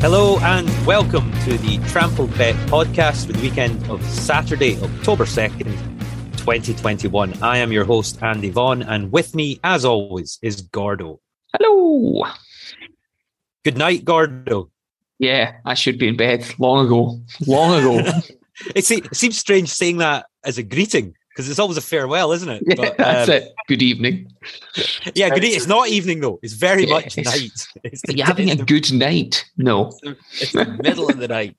Hello and welcome to the Trampled Bet podcast for the weekend of Saturday, October 2nd, 2021. I am your host, Andy Vaughan, and with me, as always, is Gordo. Hello. Good night, Gordo. Yeah, I should be in bed long ago. Long ago. it, se- it seems strange saying that as a greeting because it's always a farewell, isn't it? Yeah, but, that's um, it. Good evening. Yeah, good. E- it's not evening though. It's very yeah, much it's, night. It's the, Are you having a the, good night? No, it's the middle of the night.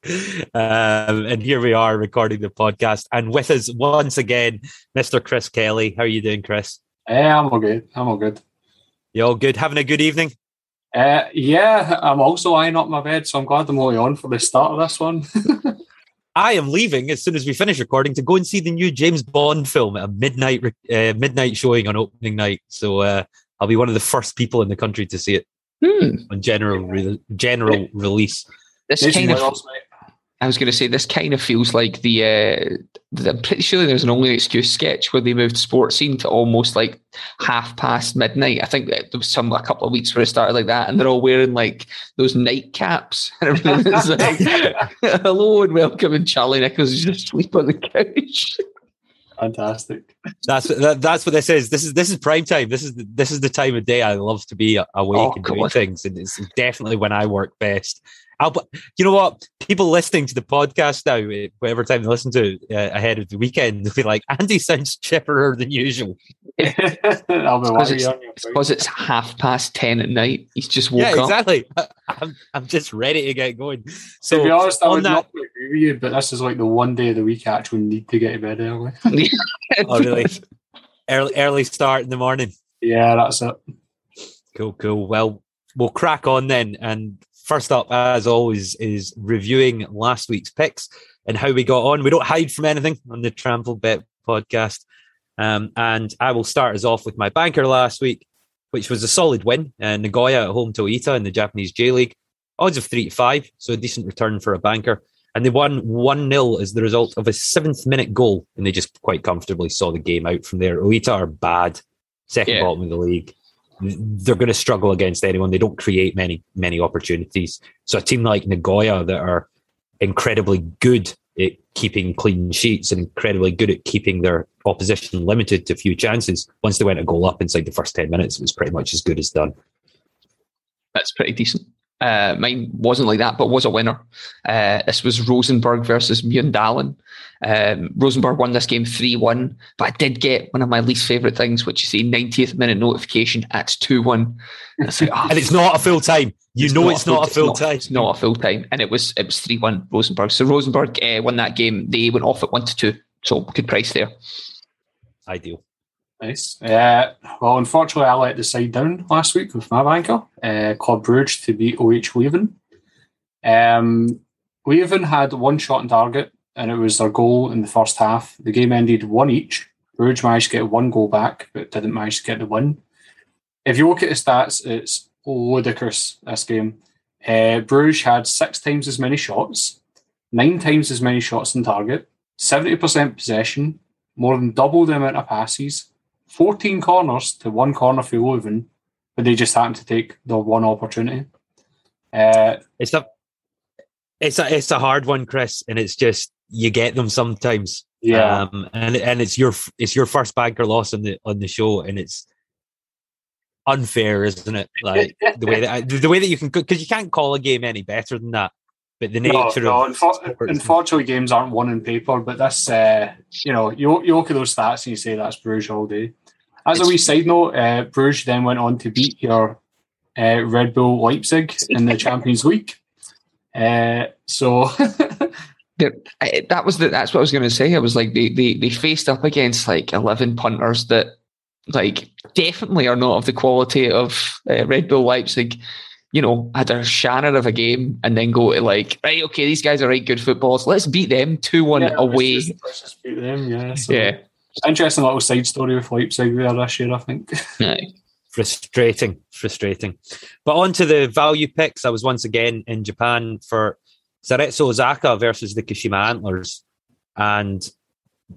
Um, and here we are recording the podcast, and with us once again, Mr. Chris Kelly. How are you doing, Chris? Yeah, I'm all good. I'm all good. You all good? Having a good evening? Uh, yeah, I'm also eyeing up my bed, so I'm glad I'm only on for the start of this one. I am leaving as soon as we finish recording to go and see the new James Bond film at a midnight uh, midnight showing on opening night. So uh, I'll be one of the first people in the country to see it hmm. on general re- general release. This kind of I was going to say this kind of feels like the, uh, the. I'm pretty sure there's an only excuse sketch where they moved Sportscene to almost like half past midnight. I think there was some a couple of weeks where it started like that, and they're all wearing like those nightcaps, and everything's like, "Hello and welcome," and Charlie Nicholas is just asleep on the couch. Fantastic. That's that, that's what this is. This is this is prime time. This is the, this is the time of day I love to be awake oh, and doing things, and it's definitely when I work best. I'll, you know what? People listening to the podcast now, eh, whatever time they listen to uh, ahead of the weekend, they'll be like, Andy sounds chipperer than usual. because it's, it's, it's, half past 10 at night. He's just woke up. yeah, exactly. up. I'm, I'm just ready to get going. So, to be honest, I would that, not agree with you, but this is like the one day of the week I actually need to get to bed early. oh, really? Early, early start in the morning. Yeah, that's it. Cool, cool. Well, we'll crack on then. And First up, as always, is reviewing last week's picks and how we got on. We don't hide from anything on the Trampled Bet podcast. Um, and I will start us off with my banker last week, which was a solid win. Uh, Nagoya at home to Oita in the Japanese J League. Odds of 3 to 5, so a decent return for a banker. And they won 1 0 as the result of a seventh minute goal. And they just quite comfortably saw the game out from there. Oita are bad, second yeah. bottom of the league they're going to struggle against anyone. They don't create many many opportunities. So a team like Nagoya that are incredibly good at keeping clean sheets and incredibly good at keeping their opposition limited to few chances. Once they went a goal up inside the first ten minutes, it was pretty much as good as done. That's pretty decent. Uh, mine wasn't like that, but was a winner. Uh, this was Rosenborg versus Mjøndalen. Um, Rosenborg won this game 3 1, but I did get one of my least favourite things, which is the 90th minute notification at 2 1. And, like, oh, and it's not a full time. You it's know not it's not a full time. It's not a full time. And it was it was 3 1 Rosenborg. So Rosenborg uh, won that game. They went off at 1 to 2. So good price there. Ideal. Nice. Uh, well, unfortunately, I let the side down last week with my banker, uh, Club Brugge, to beat OH Leuven. Um, Leuven had one shot on target, and it was their goal in the first half. The game ended one each. Brugge managed to get one goal back, but didn't manage to get the win. If you look at the stats, it's ludicrous, this game. Uh, Bruges had six times as many shots, nine times as many shots on target, 70% possession, more than double the amount of passes, 14 corners to one corner for Leuven, but they just happened to take the one opportunity. Uh, it's a it's a it's a hard one, Chris, and it's just you get them sometimes. Yeah, um, and and it's your it's your first banker loss on the on the show, and it's unfair, isn't it? Like the way that I, the way that you can because you can't call a game any better than that. But the nature no, no, of unfortunately, games aren't won in paper. But this, uh, you know, you you look at those stats and you say that's Bruges all day. As a wee side note, uh, Bruges then went on to beat your uh, Red Bull Leipzig in the Champions League. Uh, so that was the, that's what I was going to say. I was like, they, they, they faced up against like 11 punters that like definitely are not of the quality of uh, Red Bull Leipzig. You know, had a shanner of a game and then go to like, right, okay, these guys are right good footballers. Let's beat them 2 1 yeah, away. Let's just, let's just beat them, yeah. So. Yeah. Interesting little side story with Leipzig there this year, I think. frustrating, frustrating. But on to the value picks. I was once again in Japan for Cerezo Osaka versus the Kashima Antlers. And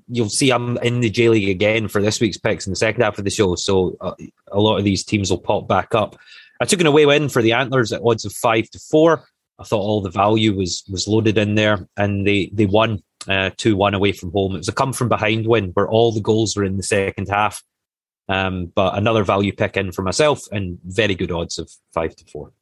you'll see I'm in the J League again for this week's picks in the second half of the show. So uh, a lot of these teams will pop back up. I took an away win for the Antlers at odds of five to four. I thought all the value was was loaded in there, and they they won uh, two one away from home. It was a come from behind win where all the goals were in the second half. Um, but another value pick in for myself, and very good odds of five to four.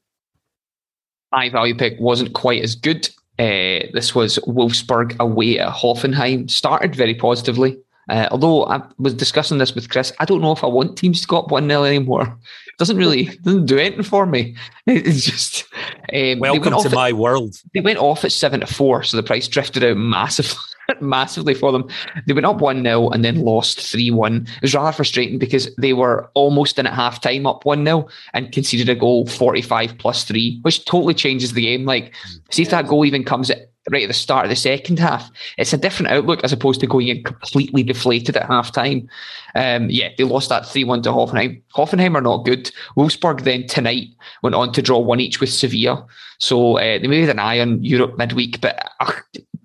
My value pick wasn't quite as good. Uh, this was Wolfsburg away at Hoffenheim. Started very positively. Uh, although I was discussing this with Chris, I don't know if I want teams to go up 1 0 anymore. It doesn't really doesn't do anything for me. It's just. Um, Welcome to my world. They went off at 7 to 4, so the price drifted out massively. massively for them. They went up 1 0 and then lost 3 1. It was rather frustrating because they were almost in at half time up 1 0 and conceded a goal 45 plus 3, which totally changes the game. Like, see if that goal even comes at right at the start of the second half. It's a different outlook as opposed to going in completely deflated at half time. Um, yeah, they lost that 3 1 to Hoffenheim. Hoffenheim are not good. Wolfsburg then tonight went on to draw one each with Sevilla. So uh, they made an eye on Europe midweek, but uh,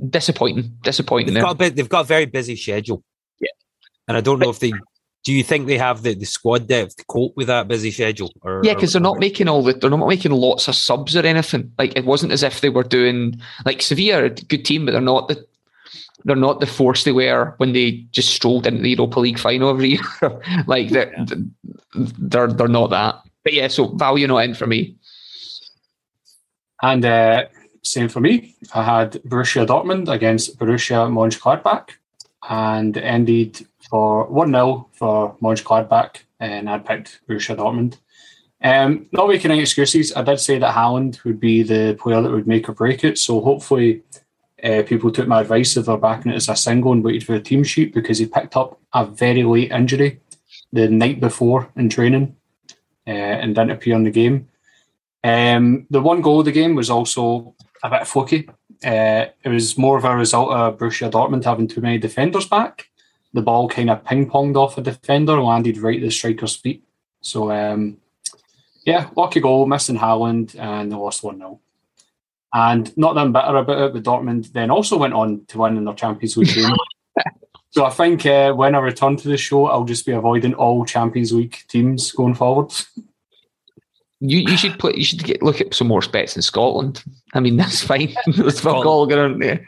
disappointing. Disappointing. They've got, a bit, they've got a very busy schedule. Yeah. And I don't know if they do you think they have the, the squad depth to cope with that busy schedule? Or, yeah, because they're not making all the they're not making lots of subs or anything. Like it wasn't as if they were doing like Sevilla are a good team, but they're not the they're not the force they were when they just strolled into the Europa League final every year. like they're, they're they're not that. But yeah, so value not in for me. And uh, same for me. I had Borussia Dortmund against Borussia Mönchengladbach and ended for 1 0 for Mönchengladbach, and I'd picked Borussia Dortmund. Um, not making any excuses. I did say that Haaland would be the player that would make or break it. So hopefully, uh, people took my advice if they're backing it as a single and waited for the team sheet because he picked up a very late injury the night before in training uh, and didn't appear in the game. Um, the one goal of the game was also a bit fluky. Uh, it was more of a result of Borussia Dortmund having too many defenders back the ball kind of ping ponged off a defender, landed right at the striker's feet. So, um, yeah, lucky goal, missing Haaland, and they lost 1 0. And not them better about it, but Dortmund then also went on to win in their Champions League game. so I think uh, when I return to the show, I'll just be avoiding all Champions League teams going forward. You you should put you should get look at some more bets in Scotland. I mean that's fine. that's fuck all going there.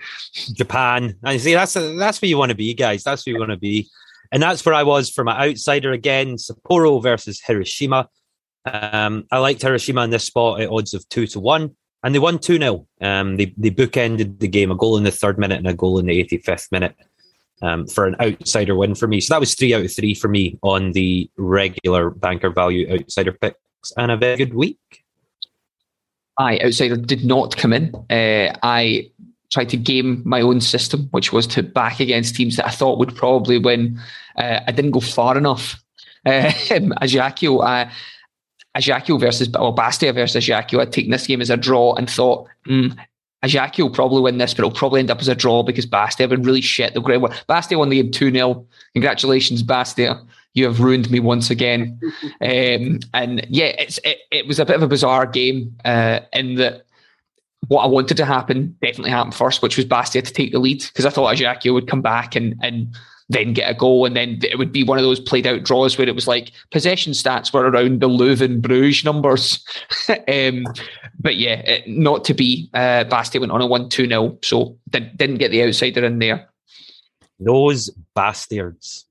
Japan. And see that's that's where you want to be, guys. That's where you want to be. And that's where I was for my outsider again. Sapporo versus Hiroshima. Um, I liked Hiroshima in this spot at odds of two to one, and they won two 0 um, They they bookended the game, a goal in the third minute and a goal in the eighty fifth minute. Um, for an outsider win for me. So that was three out of three for me on the regular banker value outsider pick and a very good week. I outsider did not come in. Uh, I tried to game my own system, which was to back against teams that I thought would probably win. Uh, I didn't go far enough. Uh, Ajaccio, uh, Ajaccio versus or Bastia versus Ajaccio. I'd taken this game as a draw and thought, mm, Ajaccio will probably win this, but it'll probably end up as a draw because Bastia have been really shit. They'll great. Bastia won the game 2 0. Congratulations, Bastia you have ruined me once again. Um, and yeah, it's it, it, was a bit of a bizarre game uh, in that what I wanted to happen definitely happened first, which was Bastia to take the lead because I thought Ajaccio would come back and and then get a goal, and then it would be one of those played out draws where it was like possession stats were around the Leuven Bruges numbers. um, but yeah, it, not to be. Uh, Bastia went on a 1 2 0, so did, didn't get the outsider in there. Those bastards.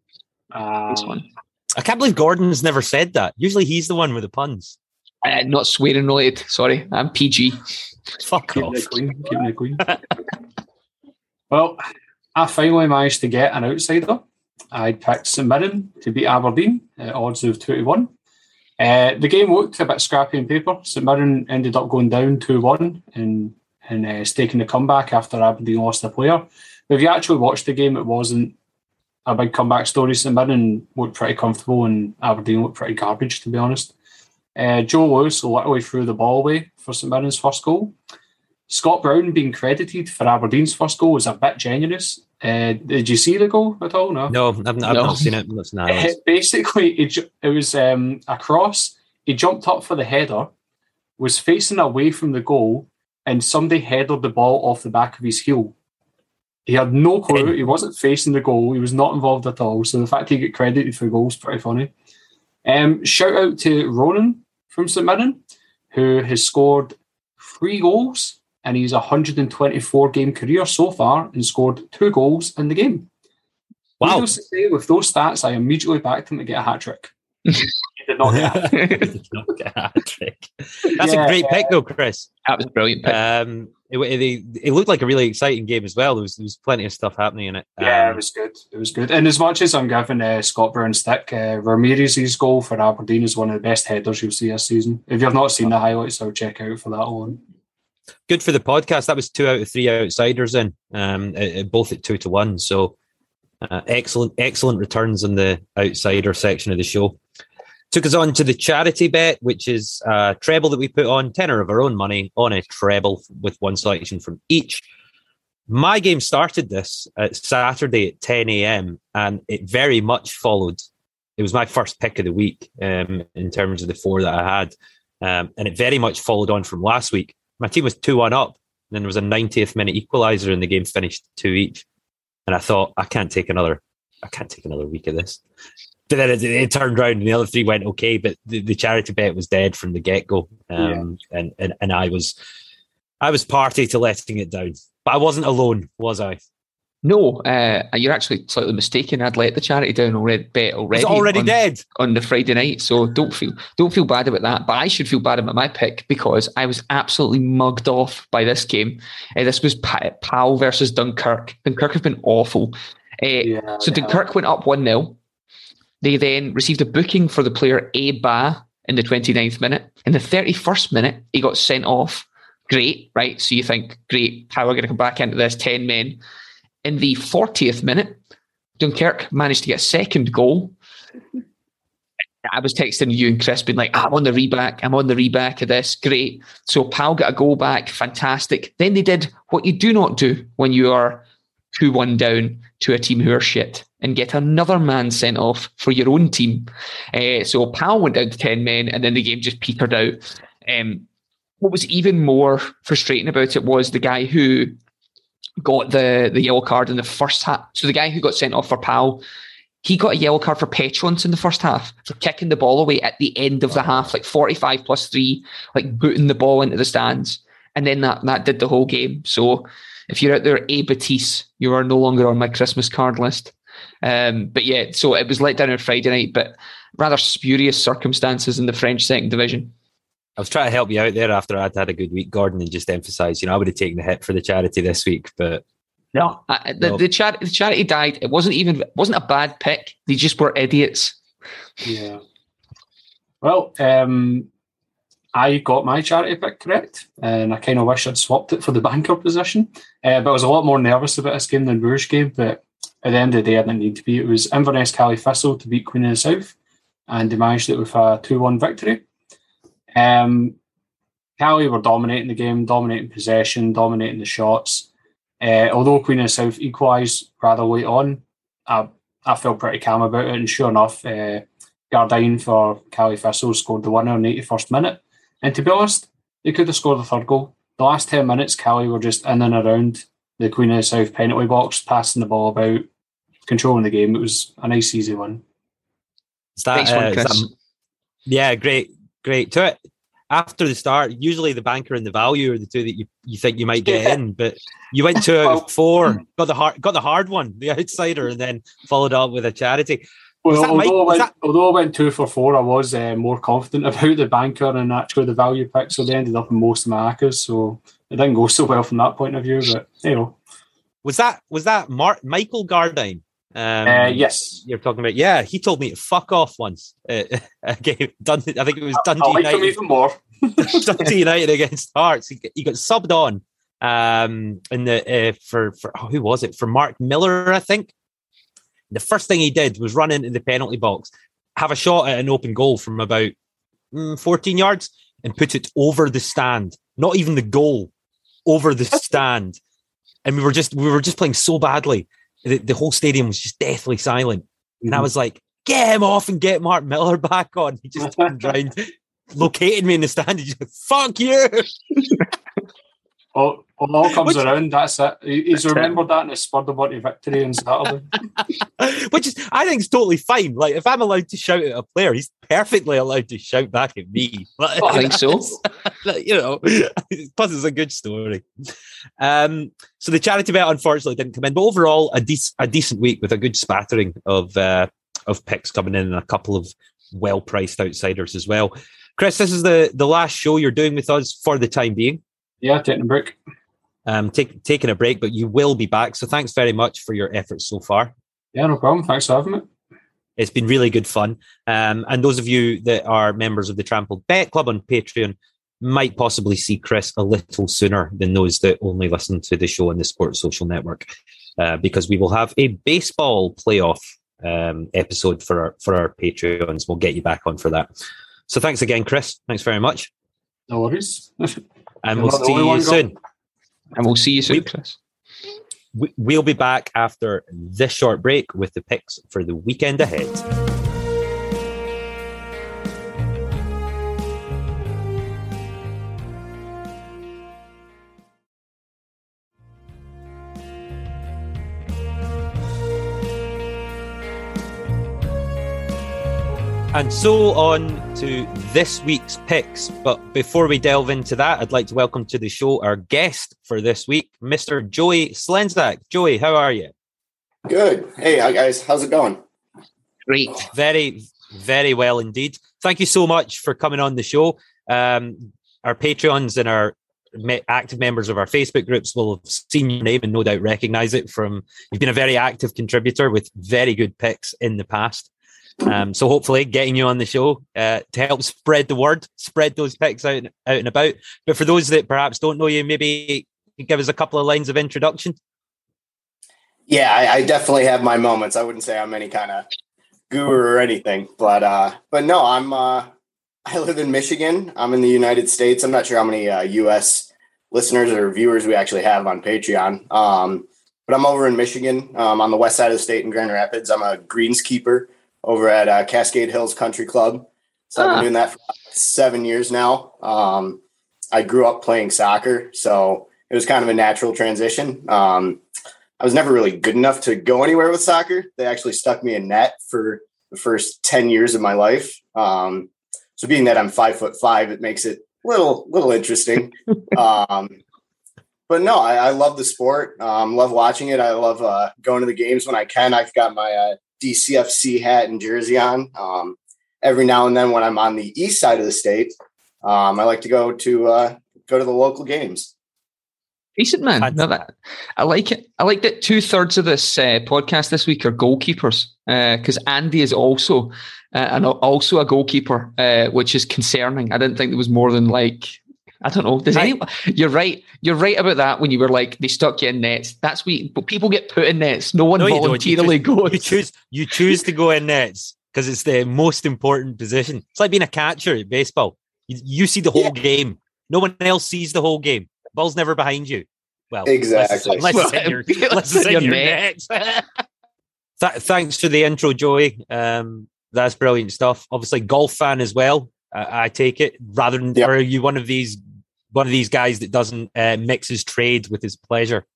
Uh, this one. I can't believe Gordon's never said that. Usually he's the one with the puns. Uh, not swearing related. Sorry, I'm PG. Fuck Keep off. Queen. Keep queen. well, I finally managed to get an outsider. I picked St Mirren to beat Aberdeen at odds of 21. Uh, the game looked a bit scrappy on paper. St Mirren ended up going down 2 1 and and uh, staking the comeback after Aberdeen lost a player. But if you actually watched the game, it wasn't a big comeback story. St Mirren looked pretty comfortable, and Aberdeen looked pretty garbage, to be honest. Uh, Joe Lewis literally threw the ball away for St Mirren's first goal. Scott Brown being credited for Aberdeen's first goal was a bit generous. Uh, did you see the goal at all? No, no, I've, I've no. not seen it. That's uh, basically, it, it was um, a cross. He jumped up for the header, was facing away from the goal, and somebody headed the ball off the back of his heel. He had no clue. He wasn't facing the goal. He was not involved at all. So the fact he got credited for goals pretty funny. Um, shout out to Ronan from St Mirren, who has scored three goals and he's 124 game career so far and scored two goals in the game. Wow. To say, with those stats, I immediately backed him to get a hat trick. he did not get a hat trick. That's yeah, a great pick, though, Chris. That was brilliant pick. Um, it, it, it, looked like a really exciting game as well. There was, there was plenty of stuff happening in it. Yeah, um, it was good. It was good. And as much as I'm giving uh, Scott Brown stick, uh, Ramirez's goal for Aberdeen is one of the best headers you'll see this season. If you've not seen the highlights, I'll check out for that one good for the podcast. That was two out of three outsiders in, um, both at two to one. So uh, excellent, excellent returns on the outsider section of the show. Took us on to the charity bet, which is a treble that we put on tenor of our own money on a treble with one selection from each. My game started this at Saturday at 10 a.m. and it very much followed. It was my first pick of the week um, in terms of the four that I had. Um, and it very much followed on from last week my team was 2 1 up. And then there was a 90th minute equaliser and the game finished two each. And I thought, I can't take another, I can't take another week of this. But then it, it turned around and the other three went okay, but the, the charity bet was dead from the get go. Um, yeah. and, and, and I was, I was party to letting it down, but I wasn't alone, was I? No, uh, you're actually slightly mistaken. I'd let the charity down already. Bet already. It's already on, dead on the Friday night. So don't feel don't feel bad about that. But I should feel bad about my pick because I was absolutely mugged off by this game. Uh, this was Pau versus Dunkirk. Dunkirk have been awful. Uh, yeah, so Dunkirk went up one 0 They then received a booking for the player A Ba in the 29th minute. In the 31st minute, he got sent off. Great, right? So you think, great, how are we going to come back into this? 10 men. In the 40th minute, Dunkirk managed to get a second goal. I was texting you and Chris being like, ah, I'm on the reback, I'm on the reback of this. Great. So Pau got a goal back, fantastic. Then they did what you do not do when you are 2 1 down to a team who are shit and get another man sent off for your own team. Uh, so Pau went down to 10 men and then the game just petered out. Um, what was even more frustrating about it was the guy who got the the yellow card in the first half. So the guy who got sent off for Pau, he got a yellow card for Petronce in the first half for kicking the ball away at the end of the half, like 45 plus three, like booting the ball into the stands. And then that that did the whole game. So if you're out there, A Batiste, you are no longer on my Christmas card list. Um, but yeah, so it was let down on Friday night, but rather spurious circumstances in the French second division. I was trying to help you out there after I'd had a good week, Gordon, and just emphasise, you know, I would have taken the hit for the charity this week, but no, uh, the, no. the, char- the charity died. It wasn't even it wasn't a bad pick. They just were idiots. Yeah. Well, um, I got my charity pick correct, and I kind of wish I'd swapped it for the banker position. Uh, but I was a lot more nervous about this game than Bruges game. But at the end of the day, I didn't need to be. It was Inverness Caley Thistle to beat Queen of the South, and they managed it with a two-one victory. Um, Caley were dominating the game, dominating possession, dominating the shots. Uh, although Queen of the South equalised rather late on, I, I felt pretty calm about it. And sure enough, uh, Gardyne for Caley Thistle scored the winner in the 81st minute. And to be honest, they could have scored the third goal. The last 10 minutes, Caley were just in and around the Queen of the South penalty box, passing the ball about, controlling the game. It was a nice, easy one. Is that, uh, is that yeah, great, great. To it, after the start, usually the banker and the value are the two that you, you think you might get yeah. in, but you went two out of four, got the hard got the hard one, the outsider, and then followed up with a charity. Well, although, I went, that... although I went two for four, I was uh, more confident about the banker and actually the value pick, so they ended up in most of my hackers. So it didn't go so well from that point of view, but you know. Was that was that Mark Michael Gardyne? Um, uh, yes, you're talking about. Yeah, he told me to fuck off once. Uh, I think it was Dundee I, I like United. even more. Dundee United against Hearts. He, he, got subbed on, um, in the uh, for for oh, who was it for Mark Miller, I think. The first thing he did was run into the penalty box, have a shot at an open goal from about mm, 14 yards, and put it over the stand. Not even the goal, over the stand. And we were just we were just playing so badly. The, the whole stadium was just deathly silent. And I was like, get him off and get Mark Miller back on. He just turned around, located me in the stand. He just fuck you. All, all comes Which, around. That's it. He's remembered that and it's spurred him on to victory on Saturday. Which is, I think, is totally fine. Like, if I'm allowed to shout at a player, he's perfectly allowed to shout back at me. Like, I think so. you know, plus it's a good story. Um, so the charity bet unfortunately didn't come in, but overall, a, de- a decent week with a good spattering of uh, of picks coming in and a couple of well priced outsiders as well. Chris, this is the the last show you're doing with us for the time being. Yeah, taking a break. Um, take, taking a break, but you will be back. So thanks very much for your efforts so far. Yeah, no problem. Thanks for having me. It's been really good fun. Um, and those of you that are members of the Trampled Bet Club on Patreon might possibly see Chris a little sooner than those that only listen to the show on the Sports Social Network, uh, because we will have a baseball playoff um, episode for our for our Patreons. We'll get you back on for that. So thanks again, Chris. Thanks very much. No worries. and we'll see you soon. And we'll see you soon, Chris. We'll be back after this short break with the picks for the weekend ahead. And so on to this week's picks. But before we delve into that, I'd like to welcome to the show our guest for this week, Mr. Joey Slenzak. Joey, how are you? Good. Hey, guys. How's it going? Great. Very, very well indeed. Thank you so much for coming on the show. Um, our Patreons and our active members of our Facebook groups will have seen your name and no doubt recognize it from you've been a very active contributor with very good picks in the past. Um, so hopefully, getting you on the show uh, to help spread the word, spread those picks out and, out and about. But for those that perhaps don't know you, maybe give us a couple of lines of introduction. Yeah, I, I definitely have my moments. I wouldn't say I'm any kind of guru or anything, but uh, but no, I'm. Uh, I live in Michigan. I'm in the United States. I'm not sure how many uh, U.S. listeners or viewers we actually have on Patreon. Um, but I'm over in Michigan, um, on the west side of the state in Grand Rapids. I'm a greenskeeper over at uh, Cascade Hills Country Club. So I've been doing that for seven years now. Um, I grew up playing soccer, so it was kind of a natural transition. Um, I was never really good enough to go anywhere with soccer. They actually stuck me in net for the first 10 years of my life. Um, so being that I'm five foot five, it makes it little, little interesting. um, but no, I, I, love the sport. Um, love watching it. I love uh, going to the games when I can. I've got my uh, DCFC hat and jersey on. Um, every now and then, when I'm on the east side of the state, um, I like to go to uh, go to the local games. Decent man. I, No, that, I like it. I like that two thirds of this uh, podcast this week are goalkeepers because uh, Andy is also uh, and also a goalkeeper, uh, which is concerning. I didn't think there was more than like I don't know. Does anyone? You're right. You're right about that. When you were like, they stuck you in nets. That's we. But people get put in nets. No one no, voluntarily you goes. You choose. You choose to go in nets because it's the most important position. It's like being a catcher at baseball. You, you see the whole yeah. game. No one else sees the whole game. Ball's never behind you. Well, exactly. Unless, unless it's in your, unless it's in your, your net. Th- thanks for the intro, Joey. Um, that's brilliant stuff. Obviously, golf fan as well. I take it. Rather than, yep. are you one of these one of these guys that doesn't uh, mix his trade with his pleasure?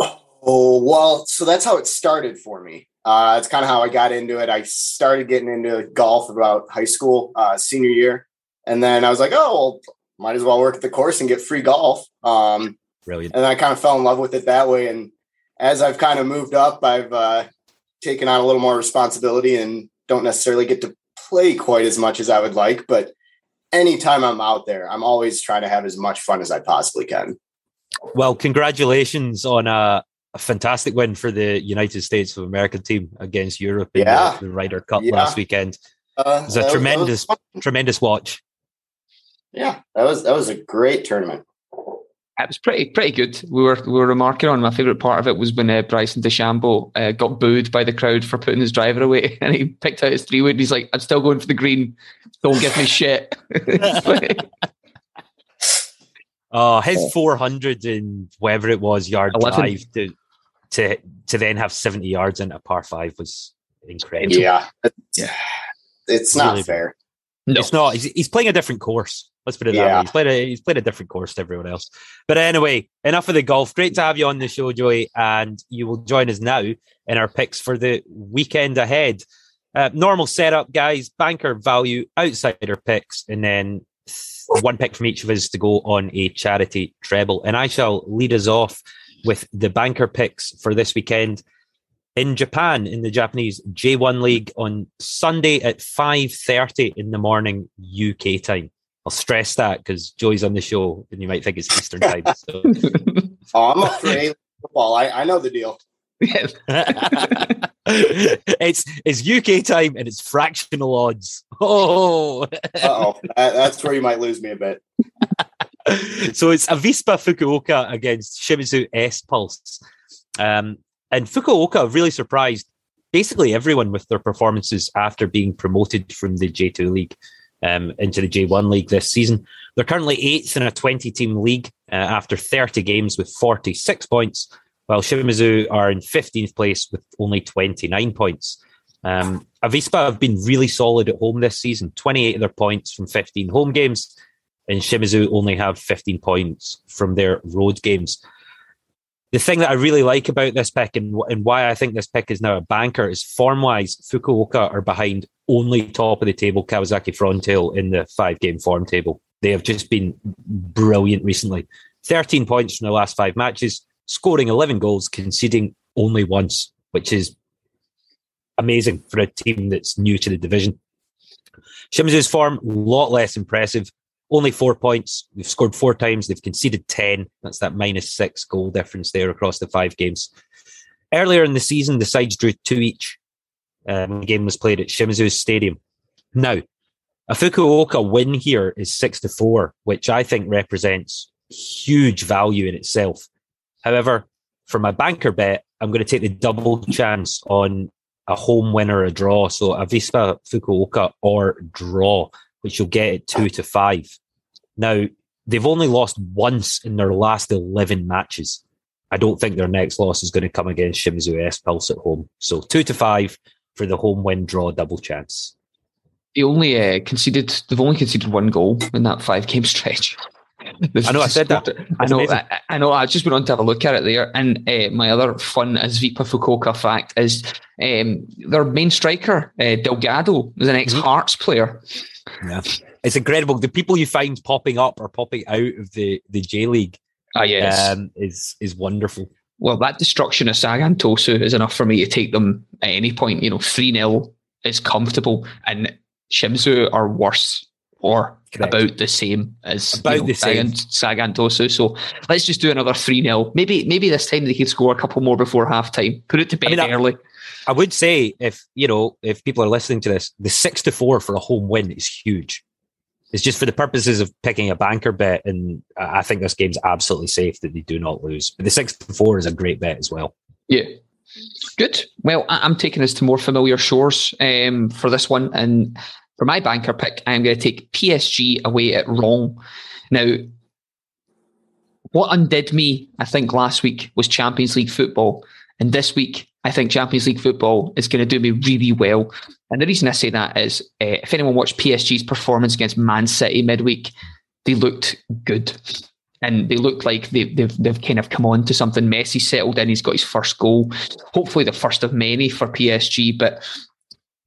Oh well, so that's how it started for me. Uh, it's kind of how I got into it. I started getting into golf about high school, uh, senior year, and then I was like, oh, well, might as well work at the course and get free golf. Um, Brilliant. And I kind of fell in love with it that way. And as I've kind of moved up, I've uh, taken on a little more responsibility and don't necessarily get to play quite as much as I would like, but anytime I'm out there, I'm always trying to have as much fun as I possibly can. Well, congratulations on a, a fantastic win for the United States of America team against Europe in yeah. the, the Ryder Cup yeah. last weekend. Uh, it was a tremendous, was tremendous watch. Yeah, that was that was a great tournament. It was pretty pretty good. We were we were remarking on my favourite part of it was when uh, Bryson DeChambeau uh, got booed by the crowd for putting his driver away, and he picked out his three wood. He's like, "I'm still going for the green. Don't give me shit." oh, his 400 and whatever it was yard 11. drive to to to then have 70 yards into a par five was incredible. Yeah, it's, yeah, it's not really fair. No. It's not. He's, he's playing a different course. Let's put it that way. He's played a he's played a different course to everyone else. But anyway, enough of the golf. Great to have you on the show, Joey, and you will join us now in our picks for the weekend ahead. Uh, normal setup, guys. Banker value, outsider picks, and then one pick from each of us to go on a charity treble. And I shall lead us off with the banker picks for this weekend in Japan in the Japanese J1 League on Sunday at 5:30 in the morning UK time. I'll stress that because Joey's on the show and you might think it's Eastern time. So. oh, I'm up for A football. I, I know the deal. it's it's UK time and it's fractional odds. Oh, oh, that's where you might lose me a bit. so it's Avispa Fukuoka against Shimizu S Pulse. Um, and Fukuoka really surprised basically everyone with their performances after being promoted from the J2 league um, into the J1 league this season. They're currently eighth in a 20 team league uh, after 30 games with 46 points, while Shimizu are in 15th place with only 29 points. Um, Avispa have been really solid at home this season, 28 of their points from 15 home games, and Shimizu only have 15 points from their road games the thing that I really like about this pick and, and why I think this pick is now a banker is form wise, Fukuoka are behind only top of the table Kawasaki Frontale in the five game form table. They have just been brilliant recently. 13 points from the last five matches, scoring 11 goals, conceding only once, which is amazing for a team that's new to the division. Shimizu's form, a lot less impressive only four points. They've scored four times. They've conceded 10. That's that minus six goal difference there across the five games. Earlier in the season, the sides drew two each. Um, the game was played at Shimizu Stadium. Now, a Fukuoka win here is six to four, which I think represents huge value in itself. However, for my banker bet, I'm going to take the double chance on a home win or a draw. So Avispa Fukuoka or draw which you'll get at two to five. Now, they've only lost once in their last 11 matches. I don't think their next loss is going to come against Shimizu S Pulse at home. So two to five for the home win draw double chance. They only uh, conceded, they've only conceded one goal in that five game stretch. I know I said that. I know. I, I, know. I just went on to have a look at it there. And uh, my other fun Avispa Fukuoka fact is um, their main striker, uh, Delgado, is an ex Hearts player. Yeah, it's incredible. The people you find popping up or popping out of the the J League, ah, yes. Um, is is wonderful. Well, that destruction of Sagan Tosu is enough for me to take them at any point. You know, three 0 is comfortable, and Shimizu are worse or Correct. about the same as about you know, the same Sagan Tosu. So let's just do another three 0 Maybe maybe this time they can score a couple more before half time. Put it to bed I mean, early. I would say if you know if people are listening to this, the six to four for a home win is huge. It's just for the purposes of picking a banker bet, and I think this game's absolutely safe that they do not lose. But the six to four is a great bet as well. Yeah, good. Well, I'm taking us to more familiar shores um, for this one, and for my banker pick, I'm going to take PSG away at Rennes. Now, what undid me, I think, last week was Champions League football, and this week I think Champions League football is going to do me really well. And the reason I say that is uh, if anyone watched PSG's performance against Man City midweek, they looked good. And they looked like they, they've, they've kind of come on to something. Messi settled in. He's got his first goal, hopefully the first of many for PSG. But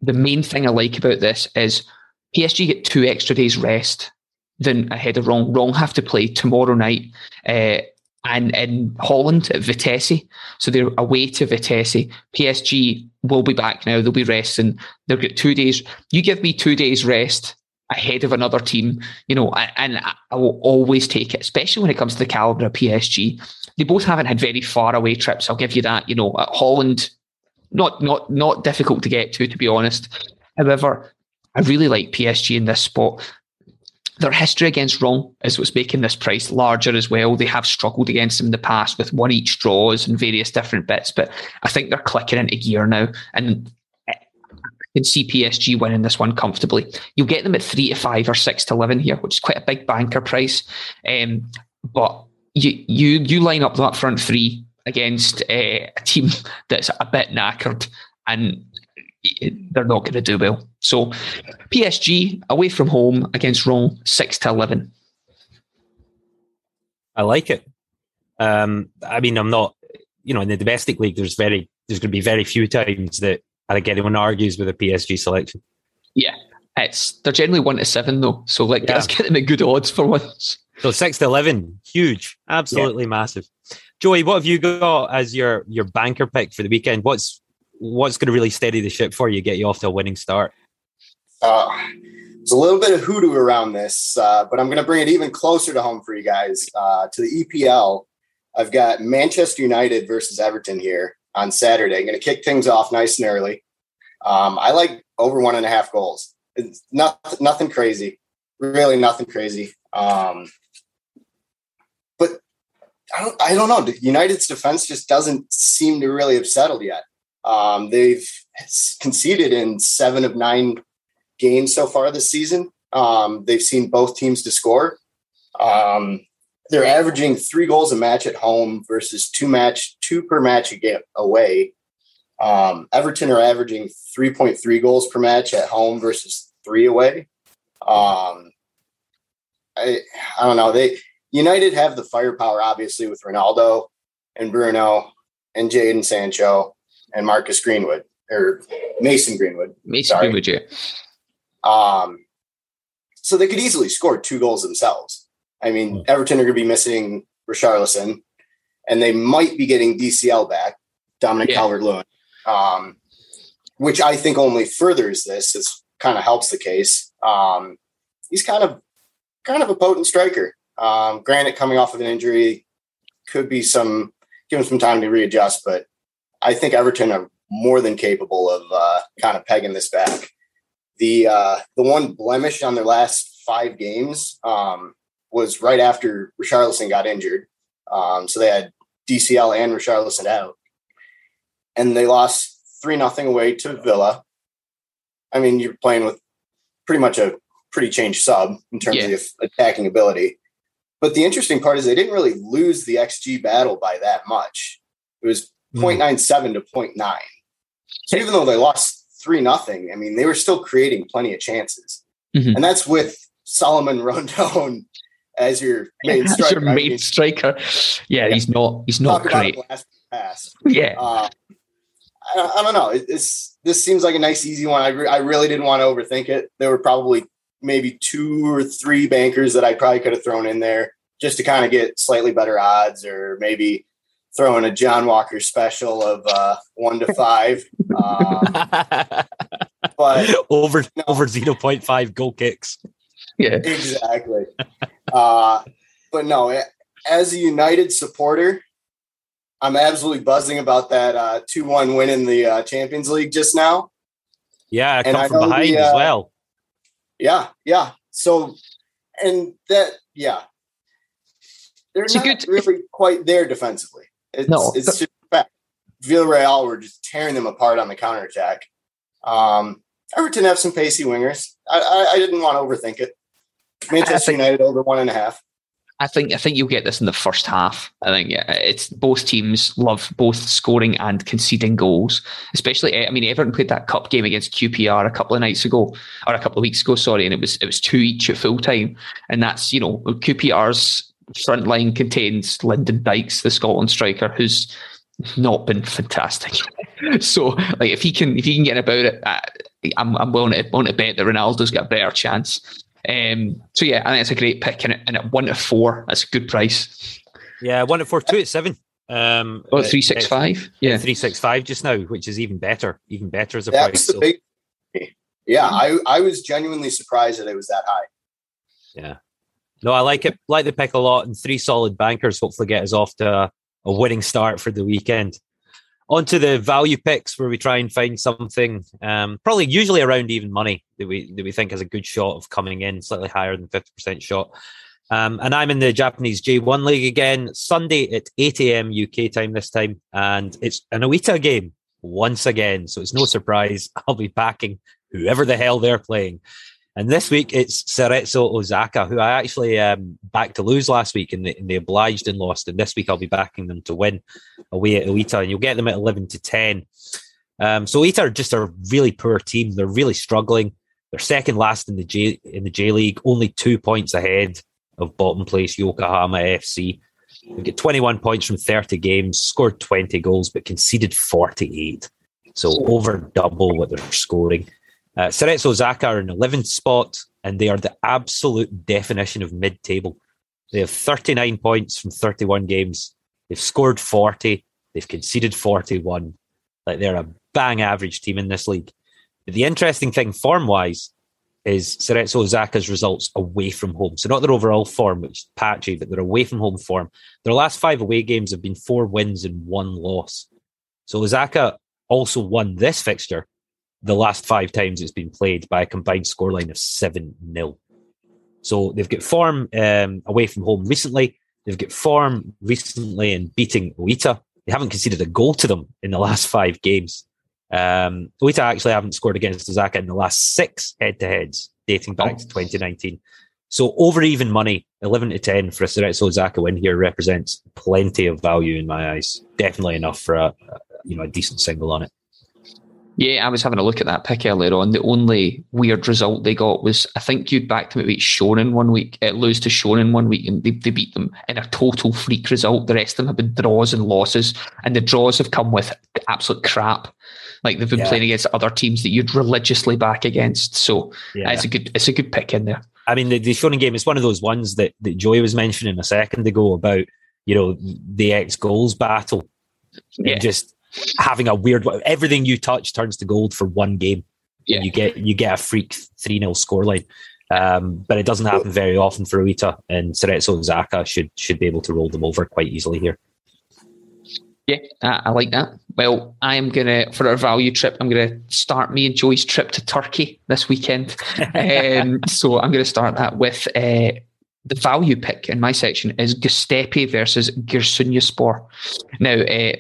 the main thing I like about this is PSG get two extra days rest than ahead of Rennes. Rennes have to play tomorrow night uh, and in Holland at Vitesse. So they're away to Vitesse. PSG will be back now. They'll be resting. They'll get two days. You give me two days rest ahead of another team, you know, and I will always take it, especially when it comes to the caliber of PSG. They both haven't had very far away trips. I'll give you that. You know, at Holland, not not not difficult to get to, to be honest. However, I really like PSG in this spot. Their history against Rennes is what's making this price larger as well. They have struggled against them in the past with one each draws and various different bits, but I think they're clicking into gear now. And can see PSG winning this one comfortably. You'll get them at three to five or six to eleven here, which is quite a big banker price. Um, but you you you line up that front three against uh, a team that's a bit knackered and they're not going to do well. So PSG away from home against Rennes, six to eleven. I like it. Um, I mean, I'm not, you know, in the domestic league, there's very, there's going to be very few times that I think anyone argues with a PSG selection. Yeah, it's they're generally one to seven though, so like yeah. let's get them at good odds for once. So six to eleven, huge, absolutely yeah. massive. Joey, what have you got as your your banker pick for the weekend? What's what's going to really steady the ship for you, get you off to a winning start? Uh, there's a little bit of hoodoo around this, uh, but I'm going to bring it even closer to home for you guys. Uh, to the EPL, I've got Manchester United versus Everton here on Saturday. I'm going to kick things off nice and early. Um, I like over one and a half goals. It's not, nothing crazy, really nothing crazy. Um, but I don't, I don't know. United's defense just doesn't seem to really have settled yet. Um, they've conceded in seven of nine games so far this season. Um, they've seen both teams to score. Um, they're averaging three goals a match at home versus two match two per match away. Um, Everton are averaging 3.3 goals per match at home versus three away. Um, I, I don't know. They United have the firepower, obviously, with Ronaldo and Bruno and Jadon Sancho and Marcus Greenwood or Mason Greenwood. Mason sorry. Greenwood, yeah. Um, so they could easily score two goals themselves. I mean, mm. Everton are going to be missing Richarlison, and they might be getting DCL back, Dominic yeah. Calvert-Lewin, um, which I think only furthers this. Is kind of helps the case. Um, he's kind of kind of a potent striker. Um, granted, coming off of an injury could be some give him some time to readjust, but I think Everton are more than capable of uh, kind of pegging this back. The uh, the one blemish on their last five games um, was right after Richarlison got injured. Um, so they had DCL and Richarlison out, and they lost three nothing away to Villa. I mean, you're playing with pretty much a pretty changed sub in terms yeah. of attacking ability. But the interesting part is they didn't really lose the XG battle by that much. It was. 0.97 to 0.9. So even though they lost three nothing, I mean they were still creating plenty of chances, mm-hmm. and that's with Solomon Rondon as your main striker. Your main I mean, striker. Yeah, yeah, he's not. He's not great. Pass. Yeah. Uh, I, I, don't know. It, this this seems like a nice, easy one. I, re- I really didn't want to overthink it. There were probably maybe two or three bankers that I probably could have thrown in there just to kind of get slightly better odds, or maybe throw in a John Walker special of uh, one to five. Um, but over no. over zero point five goal kicks. Yeah, exactly. uh, but no, as a United supporter, I'm absolutely buzzing about that uh, two one win in the uh, Champions League just now. Yeah, I come from behind the, as uh, well. Yeah, yeah. So, and that, yeah, they're it's not good, really quite there defensively. It's, no, it's just fact. Villarreal were just tearing them apart on the counter attack. Um, Everton have some pacey wingers. I, I, I didn't want to overthink it. Manchester think, United over one and a half. I think I think you'll get this in the first half. I think yeah, it's both teams love both scoring and conceding goals. Especially, I mean, Everton played that cup game against QPR a couple of nights ago, or a couple of weeks ago. Sorry, and it was it was two each at full time, and that's you know QPR's front line contains Lyndon Dykes, the Scotland striker, who's not been fantastic. so, like, if he can if he can get about it, uh, I'm I'm willing to willing to bet that Ronaldo's got a better chance. Um, so yeah, I think it's a great pick, and, and at one to four, that's a good price. Yeah, one to four, two at seven. Um, oh, three six five. Yeah, three six five just now, which is even better, even better as a That's price. The so. big, yeah, I I was genuinely surprised that it was that high. Yeah, no, I like it. Like the pick a lot, and three solid bankers hopefully get us off to a, winning start for the weekend. On to the value picks where we try and find something, um, probably usually around even money that we that we think has a good shot of coming in, slightly higher than fifty percent shot. Um, and I'm in the Japanese J1 League again, Sunday at 8 a.m. UK time this time, and it's an Oita game once again. So it's no surprise I'll be backing whoever the hell they're playing. And this week it's Cerezo Osaka, who I actually um, backed to lose last week, and they, and they, obliged and lost. And this week I'll be backing them to win away at Oita, and you'll get them at eleven to ten. Um, so Oita are just a really poor team. They're really struggling. They're second last in the J in the J League, only two points ahead of bottom place Yokohama FC. They get 21 points from 30 games, scored 20 goals, but conceded 48. So over double what they're scoring. Uh, Cerezo Osaka are in 11th spot, and they are the absolute definition of mid table. They have 39 points from 31 games. They've scored 40. They've conceded 41. Like they're a bang average team in this league. But the interesting thing, form wise, is Cerezo Osaka's results away from home. So not their overall form, which is patchy, but their away from home form. Their last five away games have been four wins and one loss. So Osaka also won this fixture the last five times it's been played by a combined scoreline of 7 0. So they've got form um, away from home recently. They've got form recently in beating Oita. They haven't conceded a goal to them in the last five games. Um, Oita actually haven't scored against Osaka in the last six head to heads dating back oh. to 2019. So over even money, 11 to 10 for a Cerezo Osaka win here represents plenty of value in my eyes. Definitely enough for a, a you know a decent single on it. Yeah, I was having a look at that pick earlier on. The only weird result they got was I think you'd backed them at beat Shonan one week, uh, lose to Shonan one week, and they, they beat them in a total freak result. The rest of them have been draws and losses, and the draws have come with absolute crap. Like they've been yeah. playing against other teams that you'd religiously back against. So yeah. it's a good it's a good pick in there. I mean, the, the Shonan game is one of those ones that, that Joey was mentioning a second ago about, you know, the ex goals battle. Yeah. just having a weird everything you touch turns to gold for one game. Yeah. You get you get a freak 3 0 scoreline. Um, but it doesn't happen very often for Oita, and Cerezo Osaka should should be able to roll them over quite easily here. Yeah, I like that. Well, I'm gonna for our value trip. I'm gonna start me and Joey's trip to Turkey this weekend. um, so I'm gonna start that with uh, the value pick in my section is Göztepe versus Giresunspor. Now, uh,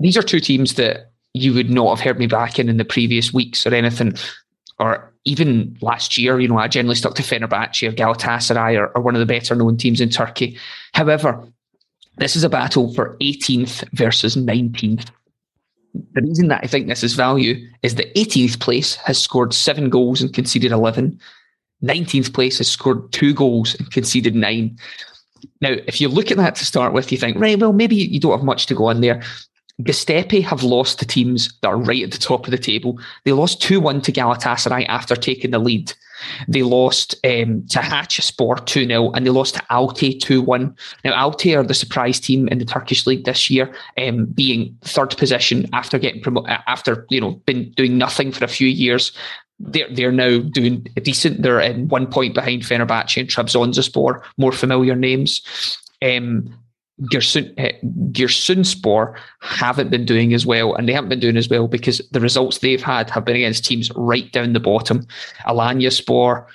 these are two teams that you would not have heard me back in in the previous weeks or anything, or even last year. You know, I generally stuck to Fenerbahce or Galatasaray or, or one of the better known teams in Turkey. However, this is a battle for 18th versus 19th. The reason that I think this is value is that 18th place has scored seven goals and conceded 11. 19th place has scored two goals and conceded nine. Now, if you look at that to start with, you think, right, well, maybe you don't have much to go on there. Göztepe have lost to teams that are right at the top of the table. They lost 2 1 to Galatasaray after taking the lead. They lost um, to Hatayspor 2 0 and they lost to Altay 2 1. Now, Altay are the surprise team in the Turkish league this year, um, being third position after getting promoted, after, you know, been doing nothing for a few years. They're, they're now doing decent. They're in one point behind Fenerbahce and Trabzonspor, more familiar names. Um, Gersun, Giresunspor haven't been doing as well, and they haven't been doing as well because the results they've had have been against teams right down the bottom. Alanyaspor,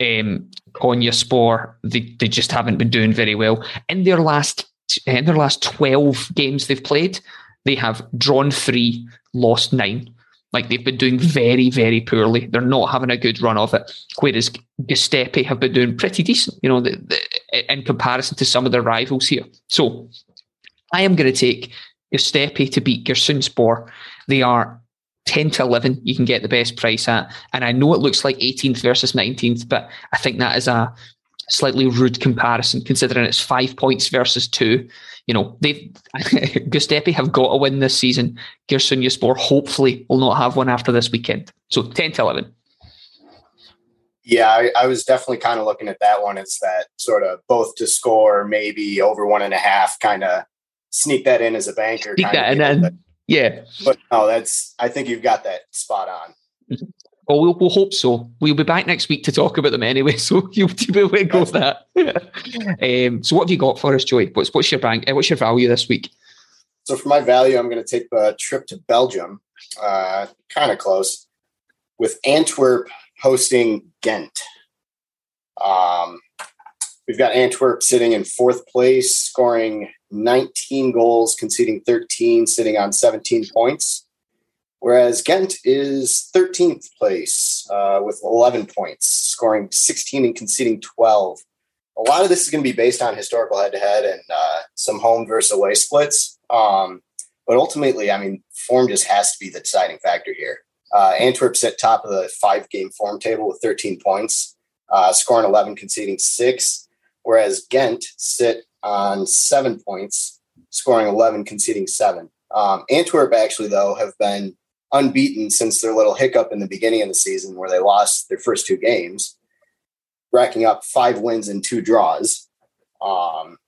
um, Konyaspor, they, they just haven't been doing very well. In their last in their last 12 games they've played, they have drawn three, lost nine. Like they've been doing very, very poorly. They're not having a good run of it. Whereas Göztepe have been doing pretty decent, you know, the, the, in comparison to some of their rivals here. So I am going to take Göztepe to beat Giresunspor. They are 10 to 11 you can get the best price at. And I know it looks like 18th versus 19th, but I think that is a slightly rude comparison considering it's five points versus two you know, they Göztepe have got a win this season. Giresunspor hopefully will not have one after this weekend. So 10 to 11. Yeah, I, I, was definitely kind of looking at that one as that sort of both to score, maybe over one and a half, kind of sneak that in as a banker. Sneak that, and then, yeah. But no, that's, I think you've got that spot on. Well, we'll, we'll hope so. We'll be back next week to talk about them anyway, so you'll be able to go with that. um, so, what have you got for us, Joey? What's what's your bank? Uh, what's your value this week? So for my value, I'm going to take a trip to Belgium, uh, kind of close, with Antwerp hosting Ghent. Um, we've got Antwerp sitting in fourth place, scoring 19 goals, conceding 13, sitting on 17 points. Whereas Ghent is 13th place uh, with 11 points, scoring 16 and conceding 12. A lot of this is going to be based on historical head to head and uh, some home versus away splits. Um, but ultimately, I mean, form just has to be the deciding factor here. Uh, Antwerp's at top of the five game form table with 13 points, uh, scoring 11, conceding six, whereas Ghent sit on seven points, scoring 11, conceding seven. Um, Antwerp, actually, though, have been unbeaten since their little hiccup in the beginning of the season where they lost their first two games, racking up five wins and two draws. Um,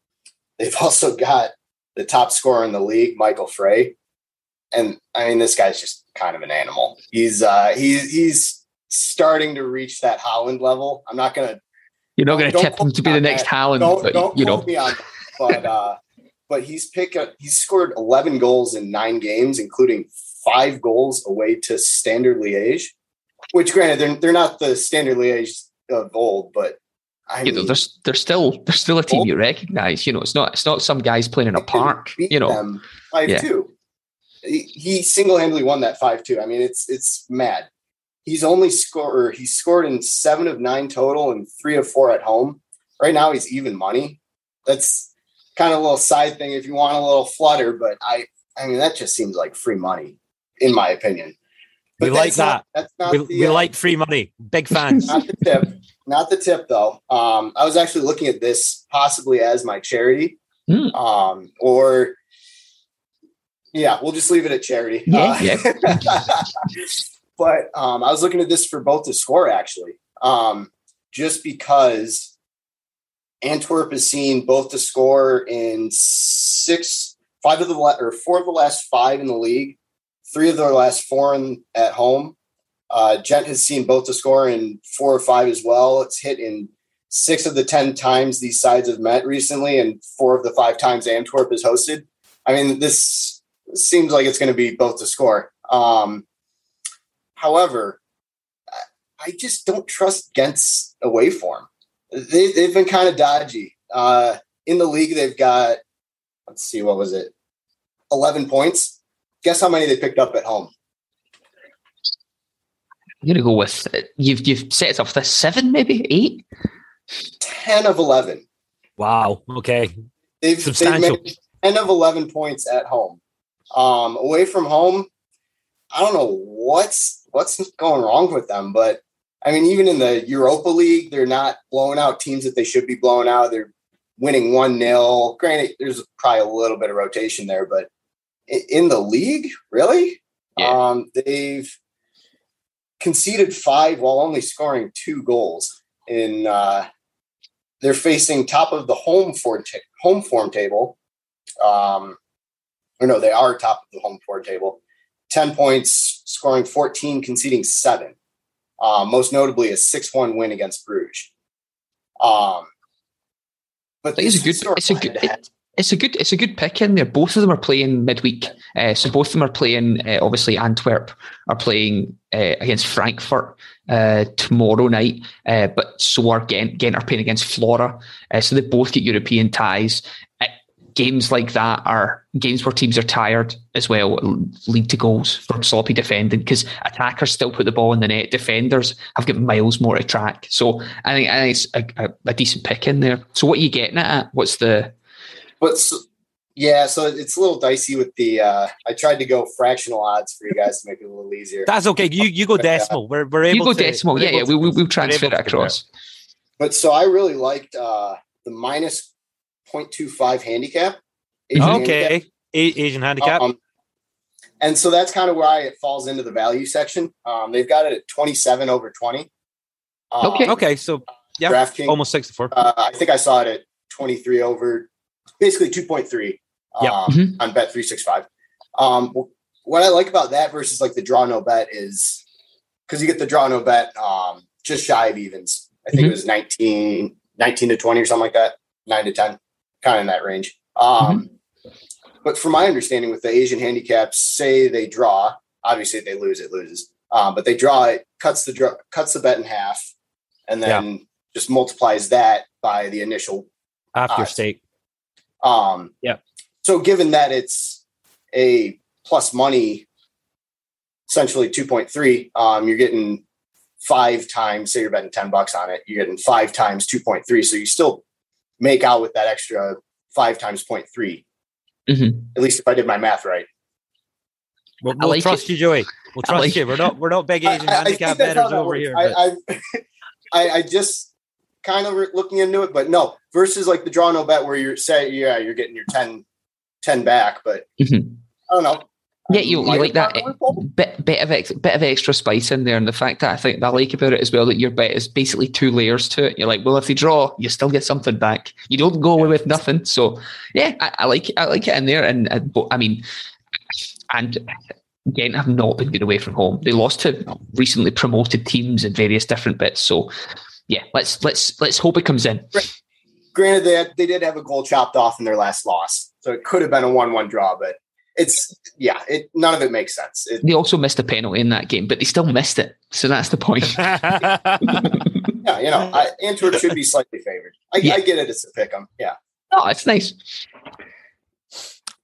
they've also got the top scorer in the league, Michael Frey. And I mean, this guy's just kind of an animal. He's uh, he's he's starting to reach that Haaland level. I'm not gonna. You're not gonna tip him to be the next Haaland. don't, but don't you know. me on, but uh, but he's picked up. He's scored 11 goals in nine games, including five goals away to Standard Liège. Which, granted, they're they're not the Standard Liège of old, but I you know, mean, there's there's still there's still a team you recognise. You know, it's not it's not some guys playing in a park. You know, five Yeah. two. He, he single handedly won that five two. I mean, it's it's mad. He's only scored. He's scored in seven of nine total and three of four at home. Right now, he's even money. That's kind of a little side thing if you want a little flutter, but I I mean that just seems like free money, in my opinion. We like that's not- that. that's not We, the, we uh, like free money. Big fans. not the tip. Not the tip though. Um, I was actually looking at this possibly as my charity. Hmm. Um, or yeah, we'll just leave it at charity. Yeah, Uh, but um, I was looking at this for both to score actually. Um, just because Antwerp has seen both to score in six, five of the la- or four of the last five in the league, three of their last four in, at home. Uh, Gent has seen both to score in four or five as well. It's hit in six of the 10 times these sides have met recently, and four of the five times Antwerp has hosted. I mean, this seems like it's going to be both to score. Um, however, I- I just don't trust Gent's away form. They, they've been kind of dodgy. Uh, in the league, they've got, let's see, what was it? 11 points. Guess how many they picked up at home? I'm gonna go with you've you've set it up with seven, maybe eight. 10 of 11. Wow. Okay. They've, they've Substantial. made 10 of 11 points at home. Um, away from home, I don't know what's what's going wrong with them, but I mean, even in the Europa League, they're not blowing out teams that they should be blowing out. They're winning 1 0. Granted, there's probably a little bit of rotation there, but in the league, really? Yeah. Um, they've conceded five while only scoring two goals. In uh, they're facing top of the home form ta- home form table. Um, or no, they are top of the home form table. Ten points, scoring fourteen, conceding seven. Uh, most notably, a six-one win against Bruges. Um, but it's a good- it's a good- It's a good it's a good pick in there. Both of them are playing midweek, uh, so both of them are playing. Uh, obviously, Antwerp are playing uh, against Frankfurt uh, tomorrow night, uh, but so are Ghent. Ghent are playing against Flora, uh, so they both get European ties. Games like that are games where teams are tired as well, lead to goals from sloppy defending because attackers still put the ball in the net. Defenders have got miles more to track. So I think, I think it's a, a, a decent pick in there. So what are you getting at? What's the what's yeah, so it's a little dicey with the. Uh, I tried to go fractional odds for you guys to make it a little easier. That's okay. You you go decimal. We're we're able you go to decimal. we're Yeah, yeah. to- We, we, we'll transfer it to compare. across. But so I really liked uh, the minus 0.25 handicap. Asian handicap. Okay. A- Asian handicap. Um, and so that's kind of why it falls into the value section. Um, they've got it at 27 over 20. Um, Okay. okay. So yeah, DraftKings, almost sixty-four. uh, I think I saw it at 23 over, basically 2.3 um, Yep. Mhm. on Bet 365. Um, what I like about that versus like the draw no bet is because you get the draw no bet um, just shy of evens. I think Mhm. it was 19, 19 to 20 or something like that, 9 to 10, kind of in that range. Um, but from my understanding, with the Asian handicaps, say they draw, obviously if they lose, it loses. Um, but they draw it, cuts the draw, cuts the bet in half, and then yeah. just multiplies that by the initial after stake. Um, yeah. So given that it's a plus money, essentially two point three, um, you're getting five times. Say you're betting ten bucks on it, you're getting five times two point three. So you still make out with that extra five times 0.3. Mm-hmm. At least if I did my math right. We'll, we'll like trust it. you, Joey. We'll trust like you. We're not we're not big Asian I, handicap betters over here. I, I, I, just kind of looking into it, but no. Versus like the draw no bet where you're say yeah you're getting your 10, 10 back, but mm-hmm. I don't know. Yeah, you, you like that bit bit of ex, bit of extra spice in there, and the fact that I think that I like about it as well that your bet is basically two layers to it. You're like, well, if they draw, you still get something back. You don't go away with nothing. So yeah, I, I like it. I like it in there, and uh, I mean, and again, have not been good away from home. They lost to recently promoted teams in various different bits. So yeah, let's let's let's hope it comes in. Granted, they had, they did have a goal chopped off in their last loss, so it could have been a one-one draw, but it's yeah, it none of it makes sense. It, they also missed a penalty in that game, but they still missed it. So that's the point. yeah, you know, I, Antwerp should be slightly favored. I, yeah. I get it. It's a pick. pick 'em. Yeah. Oh, it's nice.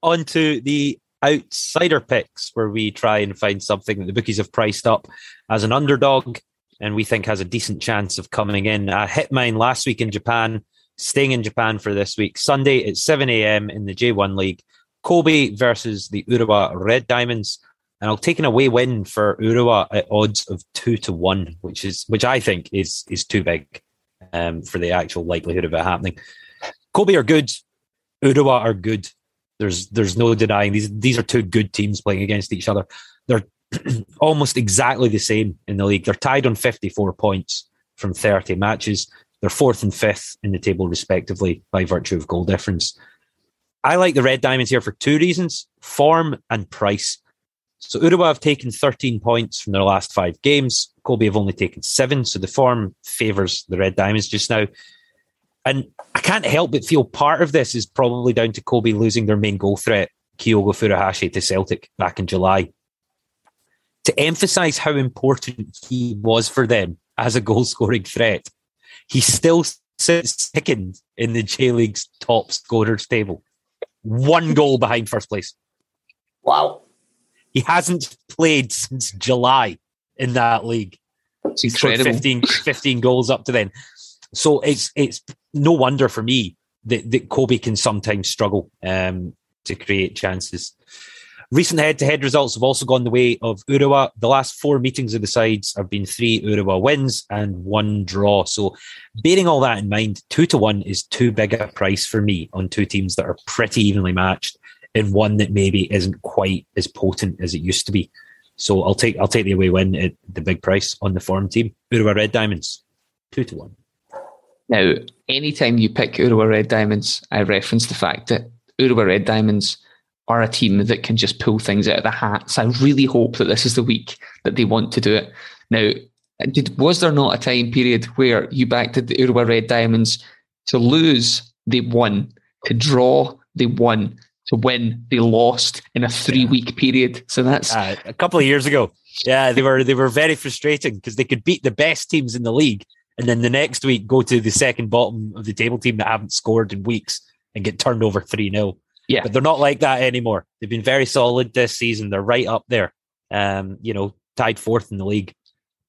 On to the outsider picks, where we try and find something that the bookies have priced up as an underdog, and we think has a decent chance of coming in. I hit mine last week in Japan, staying in Japan for this week. Sunday at 7 a.m. in the J1 League. Kobe versus the Urawa Red Diamonds. And I'll take an away win for Urawa at odds of two to one, which is which I think is is too big um, for the actual likelihood of it happening. Kobe are good, Urawa are good. There's there's no denying these these are two good teams playing against each other. They're almost exactly the same in the league. They're tied on 54 points from 30 matches. They're fourth and fifth in the table, respectively, by virtue of goal difference. I like the Red Diamonds here for two reasons form and price. So Urawa have taken 13 points from their last five games. Kobe have only taken seven. So the form favours the Red Diamonds just now. And I can't help but feel part of this is probably down to Kobe losing their main goal threat, Kyogo Furuhashi, to Celtic back in July. To emphasise how important he was for them as a goal scoring threat, he still sits second in the J League's top scorers table one goal behind first place. Wow. He hasn't played since July in that league. He's scored 15, 15 goals up to then. So it's it's no wonder for me that, that Kobe can sometimes struggle um, to create chances. Recent head-to-head results have also gone the way of Urawa. The last four meetings of the sides have been three Urawa wins and one draw. So, bearing all that in mind, two to one is too big a price for me on two teams that are pretty evenly matched, in one that maybe isn't quite as potent as it used to be. So, I'll take I'll take the away win at the big price on the form team. Urawa Red Diamonds, two to one. Now, anytime you pick Urawa Red Diamonds, I reference the fact that Urawa Red Diamonds are a team that can just pull things out of the hats. I really hope that this is the week that they want to do it. Now, did, was there not a time period where you backed the Urawa Red Diamonds to lose, they won, to draw, they won, to win, they lost in a three week period? So that's uh, a couple of years ago. Yeah, they were they were very frustrating because they could beat the best teams in the league, and then the next week go to the second bottom of the table team that haven't scored in weeks and get turned over three 0 yeah. But they're not like that anymore. They've been very solid this season. They're right up there. Um, you know, tied fourth in the league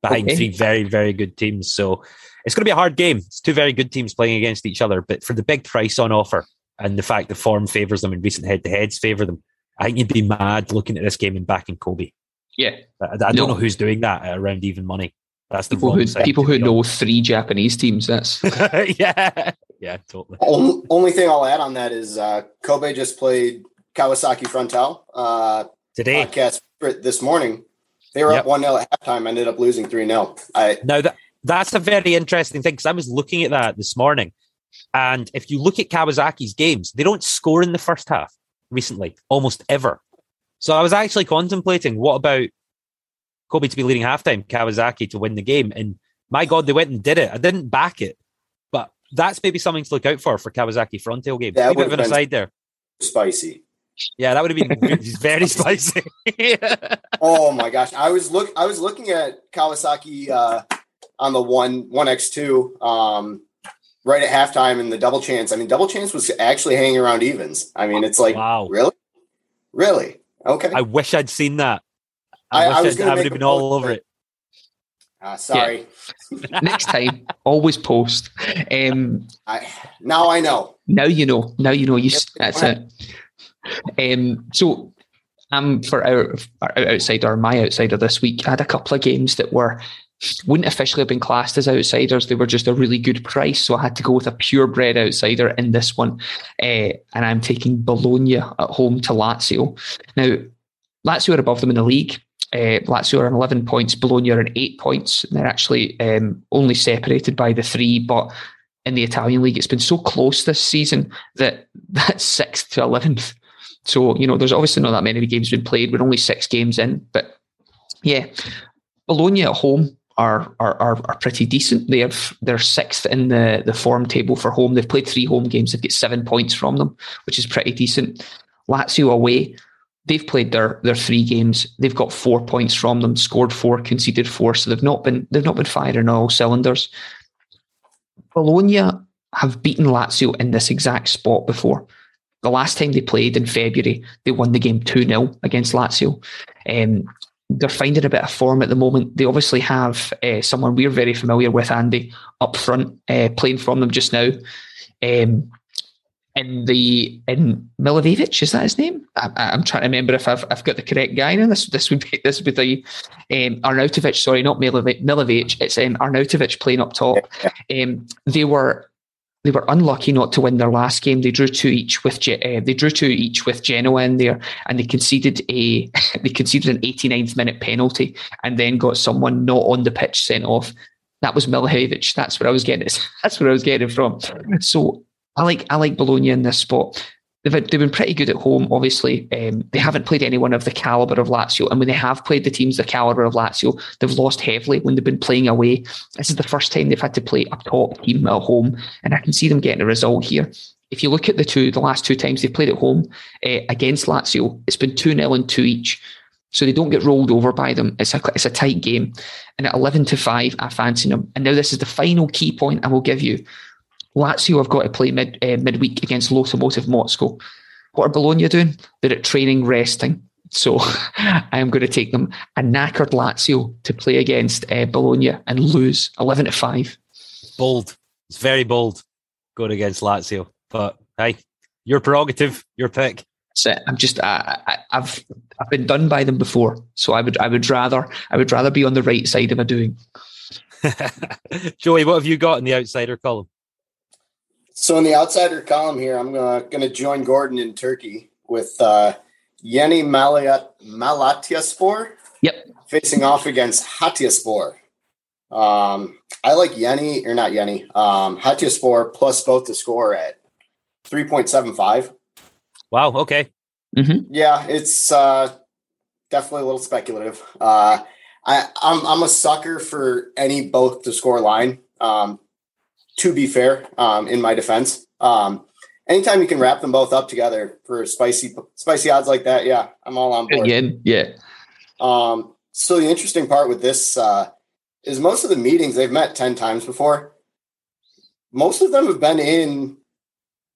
behind okay. three very, very good teams. So it's going to be a hard game. It's two very good teams playing against each other. But for the big price on offer and the fact that form favours them and recent head to heads favour them, I think you'd be mad looking at this game and backing Kobe. Yeah. I, I don't no. know who's doing that at around even money. That's the people who people who know three Japanese teams. That's yeah, yeah, totally. Only, only, thing I'll add on that is uh, Kobe just played Kawasaki Frontale uh, today. Podcast this morning. They were yep. up one 0 at halftime. Ended up losing three 0 I now that that's a very interesting thing because I was looking at that this morning, and if you look at Kawasaki's games, they don't score in the first half recently, almost ever. So I was actually contemplating what about Kobe to be leading halftime, Kawasaki to win the game. And my God, they went and did it. I didn't back it, that's maybe something to look out for for Kawasaki Frontale game. Yeah, a bit of an aside there. Spicy. Yeah, that would have been very spicy. oh my gosh, I was look I was looking at Kawasaki uh, on the one one X two um, right at halftime in the double chance. I mean, double chance was actually hanging around evens. I mean, it's like wow, really, really okay. I wish I'd seen that. I, I, I was I would have been all over it. Uh, sorry. Yeah. Next time, always post. Um, I, now I know. Now you know. Now you know. You. Yep, that's it. Um, so, um, for our, our outsider, my outsider this week, I had a couple of games that were wouldn't officially have been classed as outsiders. They were just a really good price. So I had to go with a purebred outsider in this one. Uh, and I'm taking Bologna at home to Lazio. Now, Lazio are above them in the league. Uh, Lazio are on 11 points, Bologna are on 8 points. They're actually um, only separated by the three, but in the Italian league, it's been so close this season that that's 6th to 11th. So, you know, there's obviously not that many games been played. We're only six games in. But yeah, Bologna at home are, are are are, pretty decent. They have they're sixth in the the form table for home. They've played three home games. They've got seven points from them, which is pretty decent. Lazio away, they've played their their three games. They've got four points from them, scored four, conceded four. So they've not been they've not been firing all cylinders. Bologna have beaten Lazio in this exact spot before. The last time they played in February, they won the game 2 0 against Lazio. Um, they're finding a bit of form at the moment. They obviously have uh, someone we're very familiar with, Andy, up front, uh, playing from them just now. Um, in the in Milivojevic, is that his name? I, am trying to remember if I've, I've got the correct guy now. This this would be this would be the um, Arnautovic. Sorry, not Milivojevic. It's um, Arnautovic playing up top. Um, they were they were unlucky not to win their last game. They drew two each with uh, they drew two each with Genoa in there, and they conceded a they conceded an 89th minute penalty, and then got someone not on the pitch sent off. That was Milivojevic. That's where I was getting it. That's where I was getting it from. So I like I like Bologna in this spot. They've, they've been pretty good at home, obviously. Um, they haven't played anyone of the calibre of Lazio. And when they have played the teams the calibre of Lazio, they've lost heavily when they've been playing away. This is the first time they've had to play a top team at home. And I can see them getting a result here. If you look at the two, the last two times they've played at home uh, against Lazio, it's been 2 0 and 2 each. So they don't get rolled over by them. It's a, it's a tight game. And at 11 to 5, I fancy them. And now this is the final key point I will give you. Lazio have got to play mid uh, midweek against Lokomotiv Moscow. What are Bologna doing? They're at training, resting. So I am going to take them a knackered Lazio to play against uh, Bologna and lose eleven to five. Bold. It's very bold going against Lazio. But hey, your prerogative, your pick. So I'm just I, have I've been done by them before, so I would I would rather I would rather be on the right side of a doing. Joey, what have you got in the outsider column? So in the outsider column here, I'm gonna, gonna join Gordon in Turkey with uh, Yeni Malat- Malatyaspor. Yep. Facing off against Hatayspor. Um, I like Yeni or not Yeni. Um, Hatayspor plus both to score at three point seven five. Wow. Okay. Mm-hmm. Yeah, it's uh, definitely a little speculative. Uh, I, I'm I'm a sucker for any both to score line. Um, to be fair, um, in my defense. Um, anytime you can wrap them both up together for spicy spicy odds like that, yeah, I'm all on board. Again, yeah. Um, so the interesting part with this uh, is most of the meetings they've met ten times before. Most of them have been in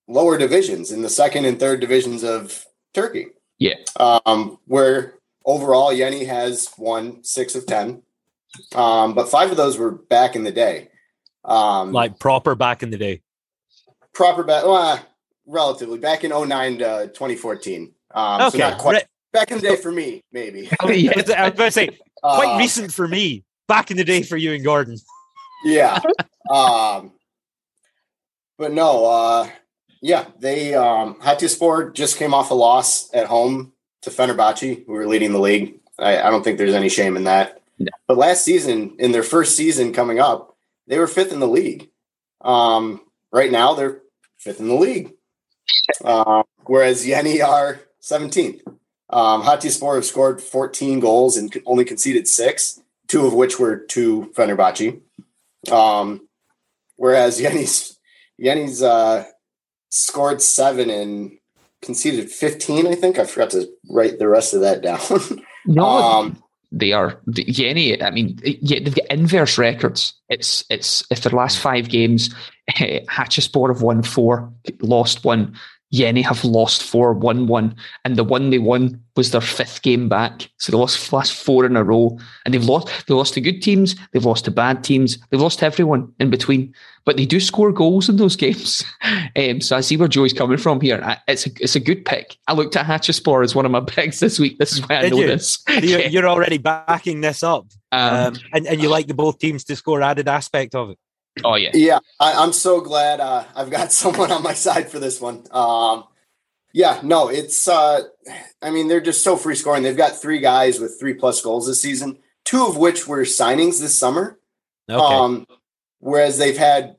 lower divisions, in the second and third divisions of Turkey. Yeah. Um, where overall Yeni has won six of ten, um, but five of those were back in the day. Um, like proper back in the day. Proper back, well, relatively back in 09 to 2014. Um, okay. So not quite, Re- back in the day for me, maybe. I was about to say, quite uh, recent for me. Back in the day for you and Gordon. Yeah. um, but no, uh, yeah, they um, Hatayspor just came off a loss at home to Fenerbahce, who were leading the league. I, I don't think there's any shame in that. No. But last season, in their first season coming up, they were fifth in the league. Um, right now, they're fifth in the league, uh, whereas Yeni are 17th. Um, Hatayspor have scored 14 goals and only conceded six, two of which were to Fenerbahce. Um, whereas Yeni's Yeni's uh, scored seven and conceded 15, I think. I forgot to write the rest of that down. no, um, they are Yeni. I mean, yeah, they've got inverse records. It's it's if their last five games, Hatayspor have won four, lost one. Yeni have lost four, won one, and the one they won was their fifth game back. So they lost last four in a row, and they've lost. They lost to good teams, they've lost to bad teams, they've lost to everyone in between. But they do score goals in those games. um, so I see where Joey's coming from here. It's a it's a good pick. I looked at Hatayspor as one of my picks this week. This is why I Did know you? this. You're, you're, already backing this up, um, um, and and you like the both teams to score added aspect of it. Oh yeah, yeah. I, am so glad uh, I've got someone on my side for this one. Um, yeah, no, it's. Uh, I mean, they're just so free scoring. They've got three guys with three plus goals this season, two of which were signings this summer. Okay. Um, whereas they've had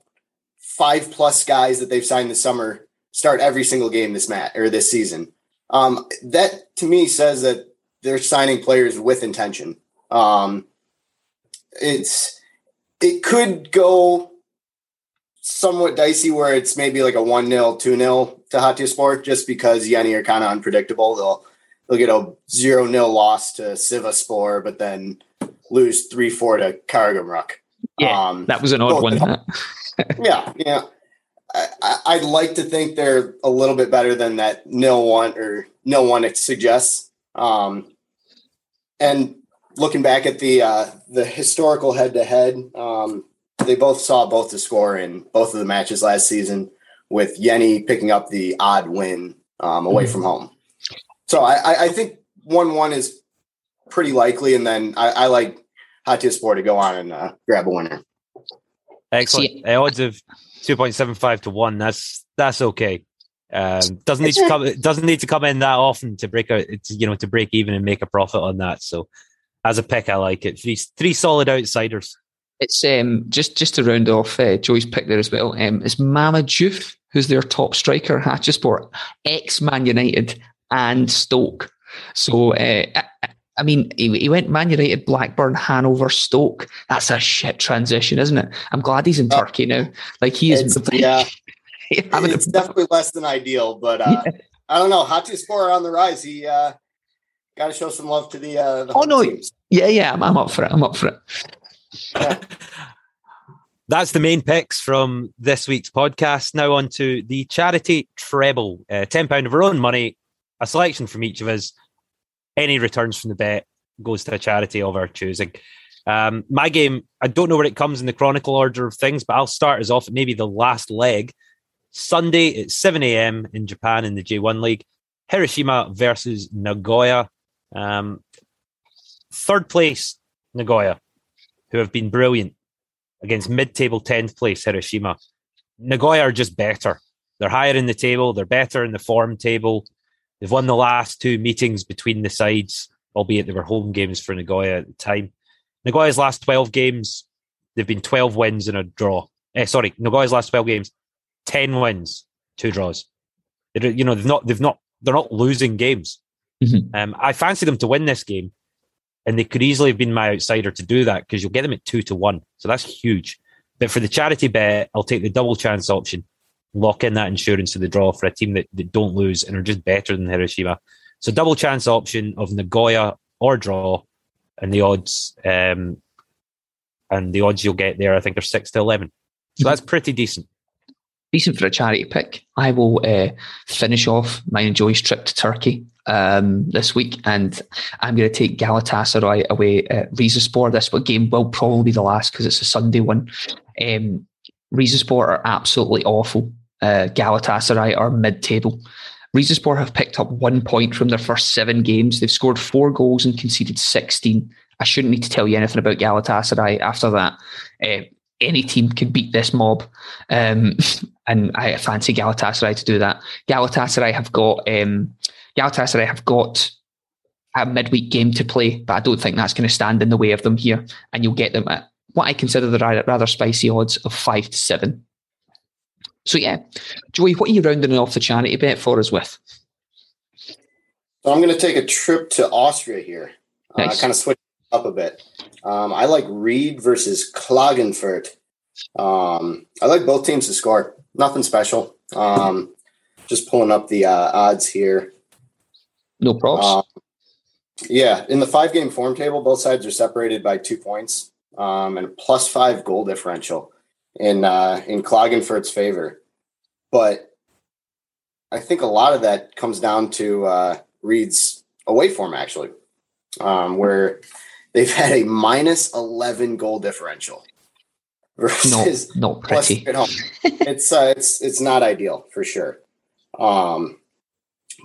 five plus guys that they've signed this summer start every single game this mat or this season. Um, that to me says that they're signing players with intention. Um, it's it could go somewhat dicey where it's maybe like a 1 0, 2 0 to Hatayspor just because Yeni are kind of unpredictable. They'll they'll get a 0 0 loss to Sivaspor, but then lose 3 4 to Karagumruk. Yeah, um, that was an odd one. yeah, yeah. I, would like to think they're a little bit better than that nil one or nil one it suggests. Um, and looking back at the uh, the historical head to head, they both saw both the score in both of the matches last season, with Yeni picking up the odd win um, away mm-hmm. from home. So I, I think one one is pretty likely, and then I, I like Hatayspor to Sport to go on and uh, grab a winner. Excellent. See, odds of two point seven five to one. That's that's okay. Um, doesn't need to come. Doesn't need to come in that often to break out. You know, to break even and make a profit on that. So, as a pick, I like it. Three three solid outsiders. It's um, just just to round off uh, Joey's pick there as well. Um, it's Mame Diouf, who's their top striker, Hatayspor, ex Man United and Stoke. So uh, I mean, he, he, went Man United, Blackburn, Hanover, Stoke. That's a shit transition, isn't it? I'm glad he's in uh, Turkey now. Like he is. yeah, I mean, it's definitely less than ideal, but uh, yeah. I don't know. Hatayspor on the rise. He uh, got to show some love to the. Uh, the oh no! Teams. Yeah, yeah, I'm, I'm, up for it. I'm up for it. Yeah. That's the main picks from this week's podcast. Now on to the charity treble. Uh, £10 of our own money, a selection from each of us any returns from the bet goes to a charity of our choosing. Um, my game, I don't know where it comes in the chronicle order of things, but I'll start as off maybe the last leg. Sunday at 7 a.m. in Japan in the J1 League. Hiroshima versus Nagoya. Um, third place, Nagoya, who have been brilliant against mid table 10th place, Hiroshima. Nagoya are just better. They're higher in the table, they're better in the form table. They've won the last two meetings between the sides, albeit they were home games for Nagoya at the time. Nagoya's last 12 games, they've been 12 wins and a draw. Eh, sorry, Nagoya's last 12 games, 10 wins, two draws. They, you know, they've not, they've not, they're not losing games. Mm-hmm. Um, I fancy them to win this game, and they could easily have been my outsider to do that because you'll get them at two to one. So that's huge. But for the charity bet, I'll take the double chance option lock in that insurance of the draw for a team that, that don't lose and are just better than Hiroshima. So double chance option of Nagoya or draw, and the odds um, and the odds you'll get there, I think, are six to eleven. So that's pretty decent. Decent for a charity pick. I will uh, finish off my enjoy's trip to Turkey um, this week, and I'm going to take Galatasaray away at Rizespor. This game will probably be the last because it's a Sunday one. Um, Rizespor are absolutely awful uh, Galatasaray are mid-table. Rizespor have picked up one point from their first seven games. They've scored four goals and conceded 16. I shouldn't need to tell you anything about Galatasaray after that. Uh, any team can beat this mob. Um, and I fancy Galatasaray to do that. Galatasaray have got um, Galatasaray have got a midweek game to play, but I don't think that's going to stand in the way of them here. And you'll get them at what I consider the rather spicy odds of five to seven. So yeah, Joey, what are you rounding off the charity bet for us with? So I'm going to take a trip to Austria here. Uh, nice. Uh, kind of switch up a bit. Um, I like Ried versus Klagenfurt. Um, I like both teams to score. Nothing special. Um, just pulling up the uh, odds here. No props. Um, yeah, in the five game form table, both sides are separated by two points um, and plus five goal differential in uh, in Klagenfurt's favor. But I think a lot of that comes down to uh, Ried's away form, actually, um, where they've had a minus 11 goal differential versus no, not pretty. at home. it's uh, it's it's not ideal for sure. Um,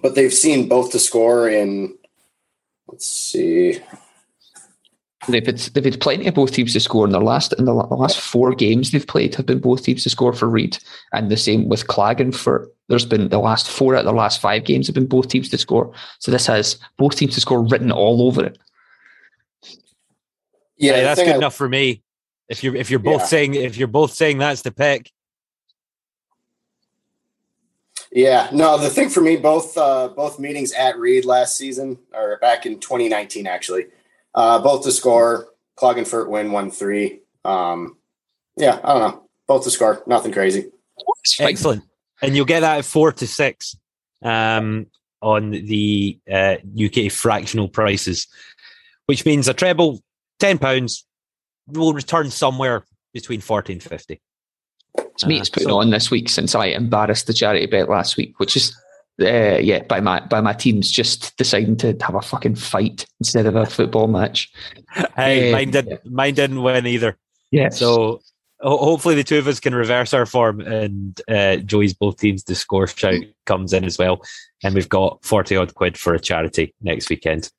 but they've seen both to score in. Let's see. They've had, they've had plenty of both teams to score in their last in the last four games they've played have been both teams to score for Ried, and the same with Klagenfurt. There's been the last four out of the last five games have been both teams to score. So this has both teams to score written all over it. Yeah, yeah that's good I, enough for me. If you're if you're both yeah. saying if you're both saying that's the pick. Yeah, no. The thing for me, both uh, both meetings at Ried last season or back in 2019, actually, uh, both to score. Klagenfurt win one three. Um, yeah, I don't know. Both to score. Nothing crazy. Excellent. And you'll get that at four to six um, on the uh, UK fractional prices, which means a treble, ten pounds, will return somewhere between forty and fifty. It's me. It's uh, putting so, on this week since I embarrassed the charity bet last week, which is uh, yeah, by my by my teams just deciding to have a fucking fight instead of a football match. Hey, uh, mine did yeah. mine didn't win either. Yeah. So hopefully the two of us can reverse our form and uh, Joey's both teams the score shout comes in as well, and we've got forty odd quid for a charity next weekend.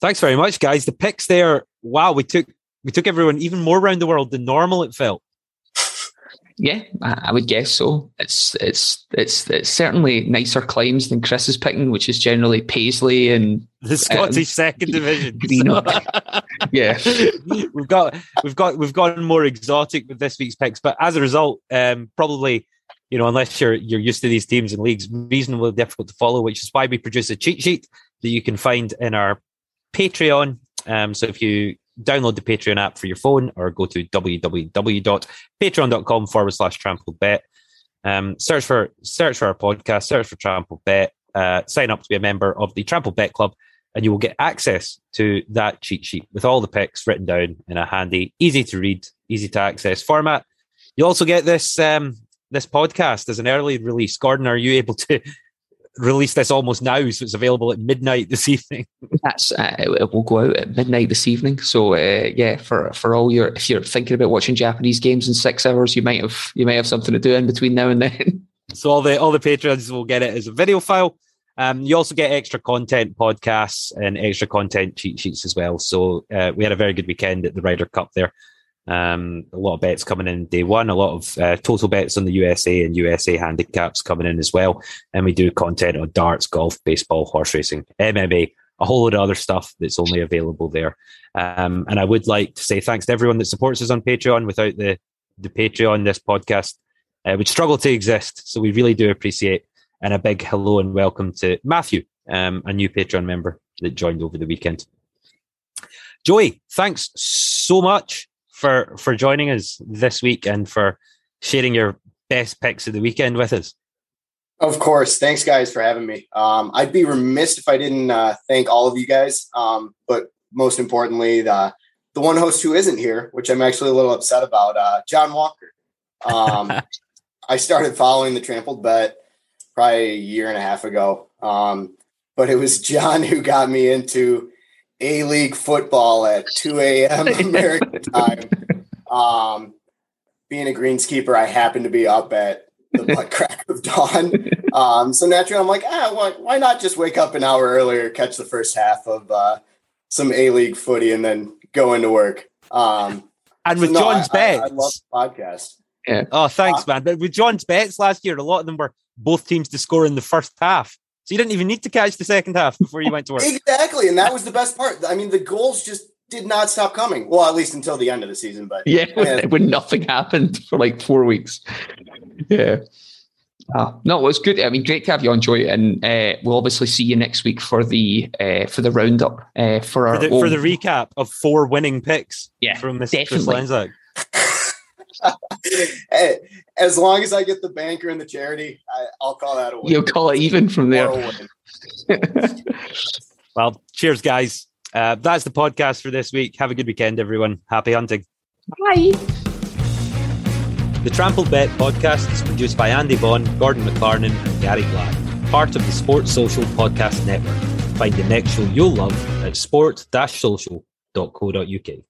Thanks very much, guys. The picks there. Wow, we took we took everyone even more around the world than normal. It felt. Yeah, I would guess so. It's it's it's it's certainly nicer climes than Chris is picking, which is generally Paisley and the Scottish um, second division. yeah, we've got we've got we've gotten more exotic with this week's picks, but as a result, um, probably you know unless you're you're used to these teams and leagues, reasonably difficult to follow. Which is why we produce a cheat sheet that you can find in our Patreon. Um, so if you download the Patreon app for your phone or go to www.patreon.com forward slash trampled bet. Um, search for search for our podcast, search for Trampled Bet, uh, sign up to be a member of the Trampled Bet Club, and you will get access to that cheat sheet with all the picks written down in a handy, easy to read, easy to access format. You also get this um, this podcast as an early release. Gordon, are you able to release this almost now, so it's available at midnight this evening. That's uh, it will go out at midnight this evening. So uh, yeah, for for all your if you're thinking about watching Japanese games in six hours, you might have you might have something to do in between now and then. So all the all the patrons will get it as a video file. Um, you also get extra content podcasts and extra content cheat sheets as well. So uh, we had a very good weekend at the Ryder Cup there. Um, a lot of bets coming in day one, a lot of uh, total bets on the USA and USA handicaps coming in as well. And we do content on darts, golf, baseball, horse racing, MMA, a whole lot of other stuff that's only available there. Um, and I would like to say thanks to everyone that supports us on Patreon. Without the, the Patreon, this podcast uh, would struggle to exist. So we really do appreciate. And a big hello and welcome to Matthew, um, a new Patreon member that joined over the weekend. Joey, thanks so much for for joining us this week and for sharing your best picks of the weekend with us. Of course. Thanks, guys, for having me. Um, I'd be remiss if I didn't uh, thank all of you guys. Um, but most importantly, the, the one host who isn't here, which I'm actually a little upset about, uh, John Walker. Um, I started following the Trampled Bet probably a year and a half ago. Um, but it was John who got me into a League football at 2 a.m. American time. Um, being a greenskeeper, I happen to be up at the butt crack of dawn. Um, so naturally, I'm like, ah, why, why, not just wake up an hour earlier, catch the first half of uh, some A League footy, and then go into work. Um, and so with no, John's I, bets, I, I, love the podcast. Yeah. Oh, thanks, uh, man. But with John's bets last year, a lot of them were both teams to score in the first half. So you didn't even need to catch the second half before you went to work. exactly. And that was the best part. I mean, the goals just did not stop coming. Well, at least until the end of the season. But yeah, when, when nothing happened for like four weeks. Yeah. Uh, no, it was good. I mean, great to have you on, Joy, and uh, we'll obviously see you next week for the uh, for the roundup uh, for our for the, for the, recap of four winning picks. Yeah, from Mr. definitely. Hey, as long as I get the banker and the charity, I, will call that a win. You'll call it even from there. well, cheers, guys. Uh, that's the podcast for this week. Have a good weekend, everyone. Happy hunting. Bye. The Trampled Bet podcast is produced by Andy Vaughan, Gordon McFarnan, and Gary Black, part of the Sports Social Podcast Network. Find the next show you'll love at sport-social.co.uk.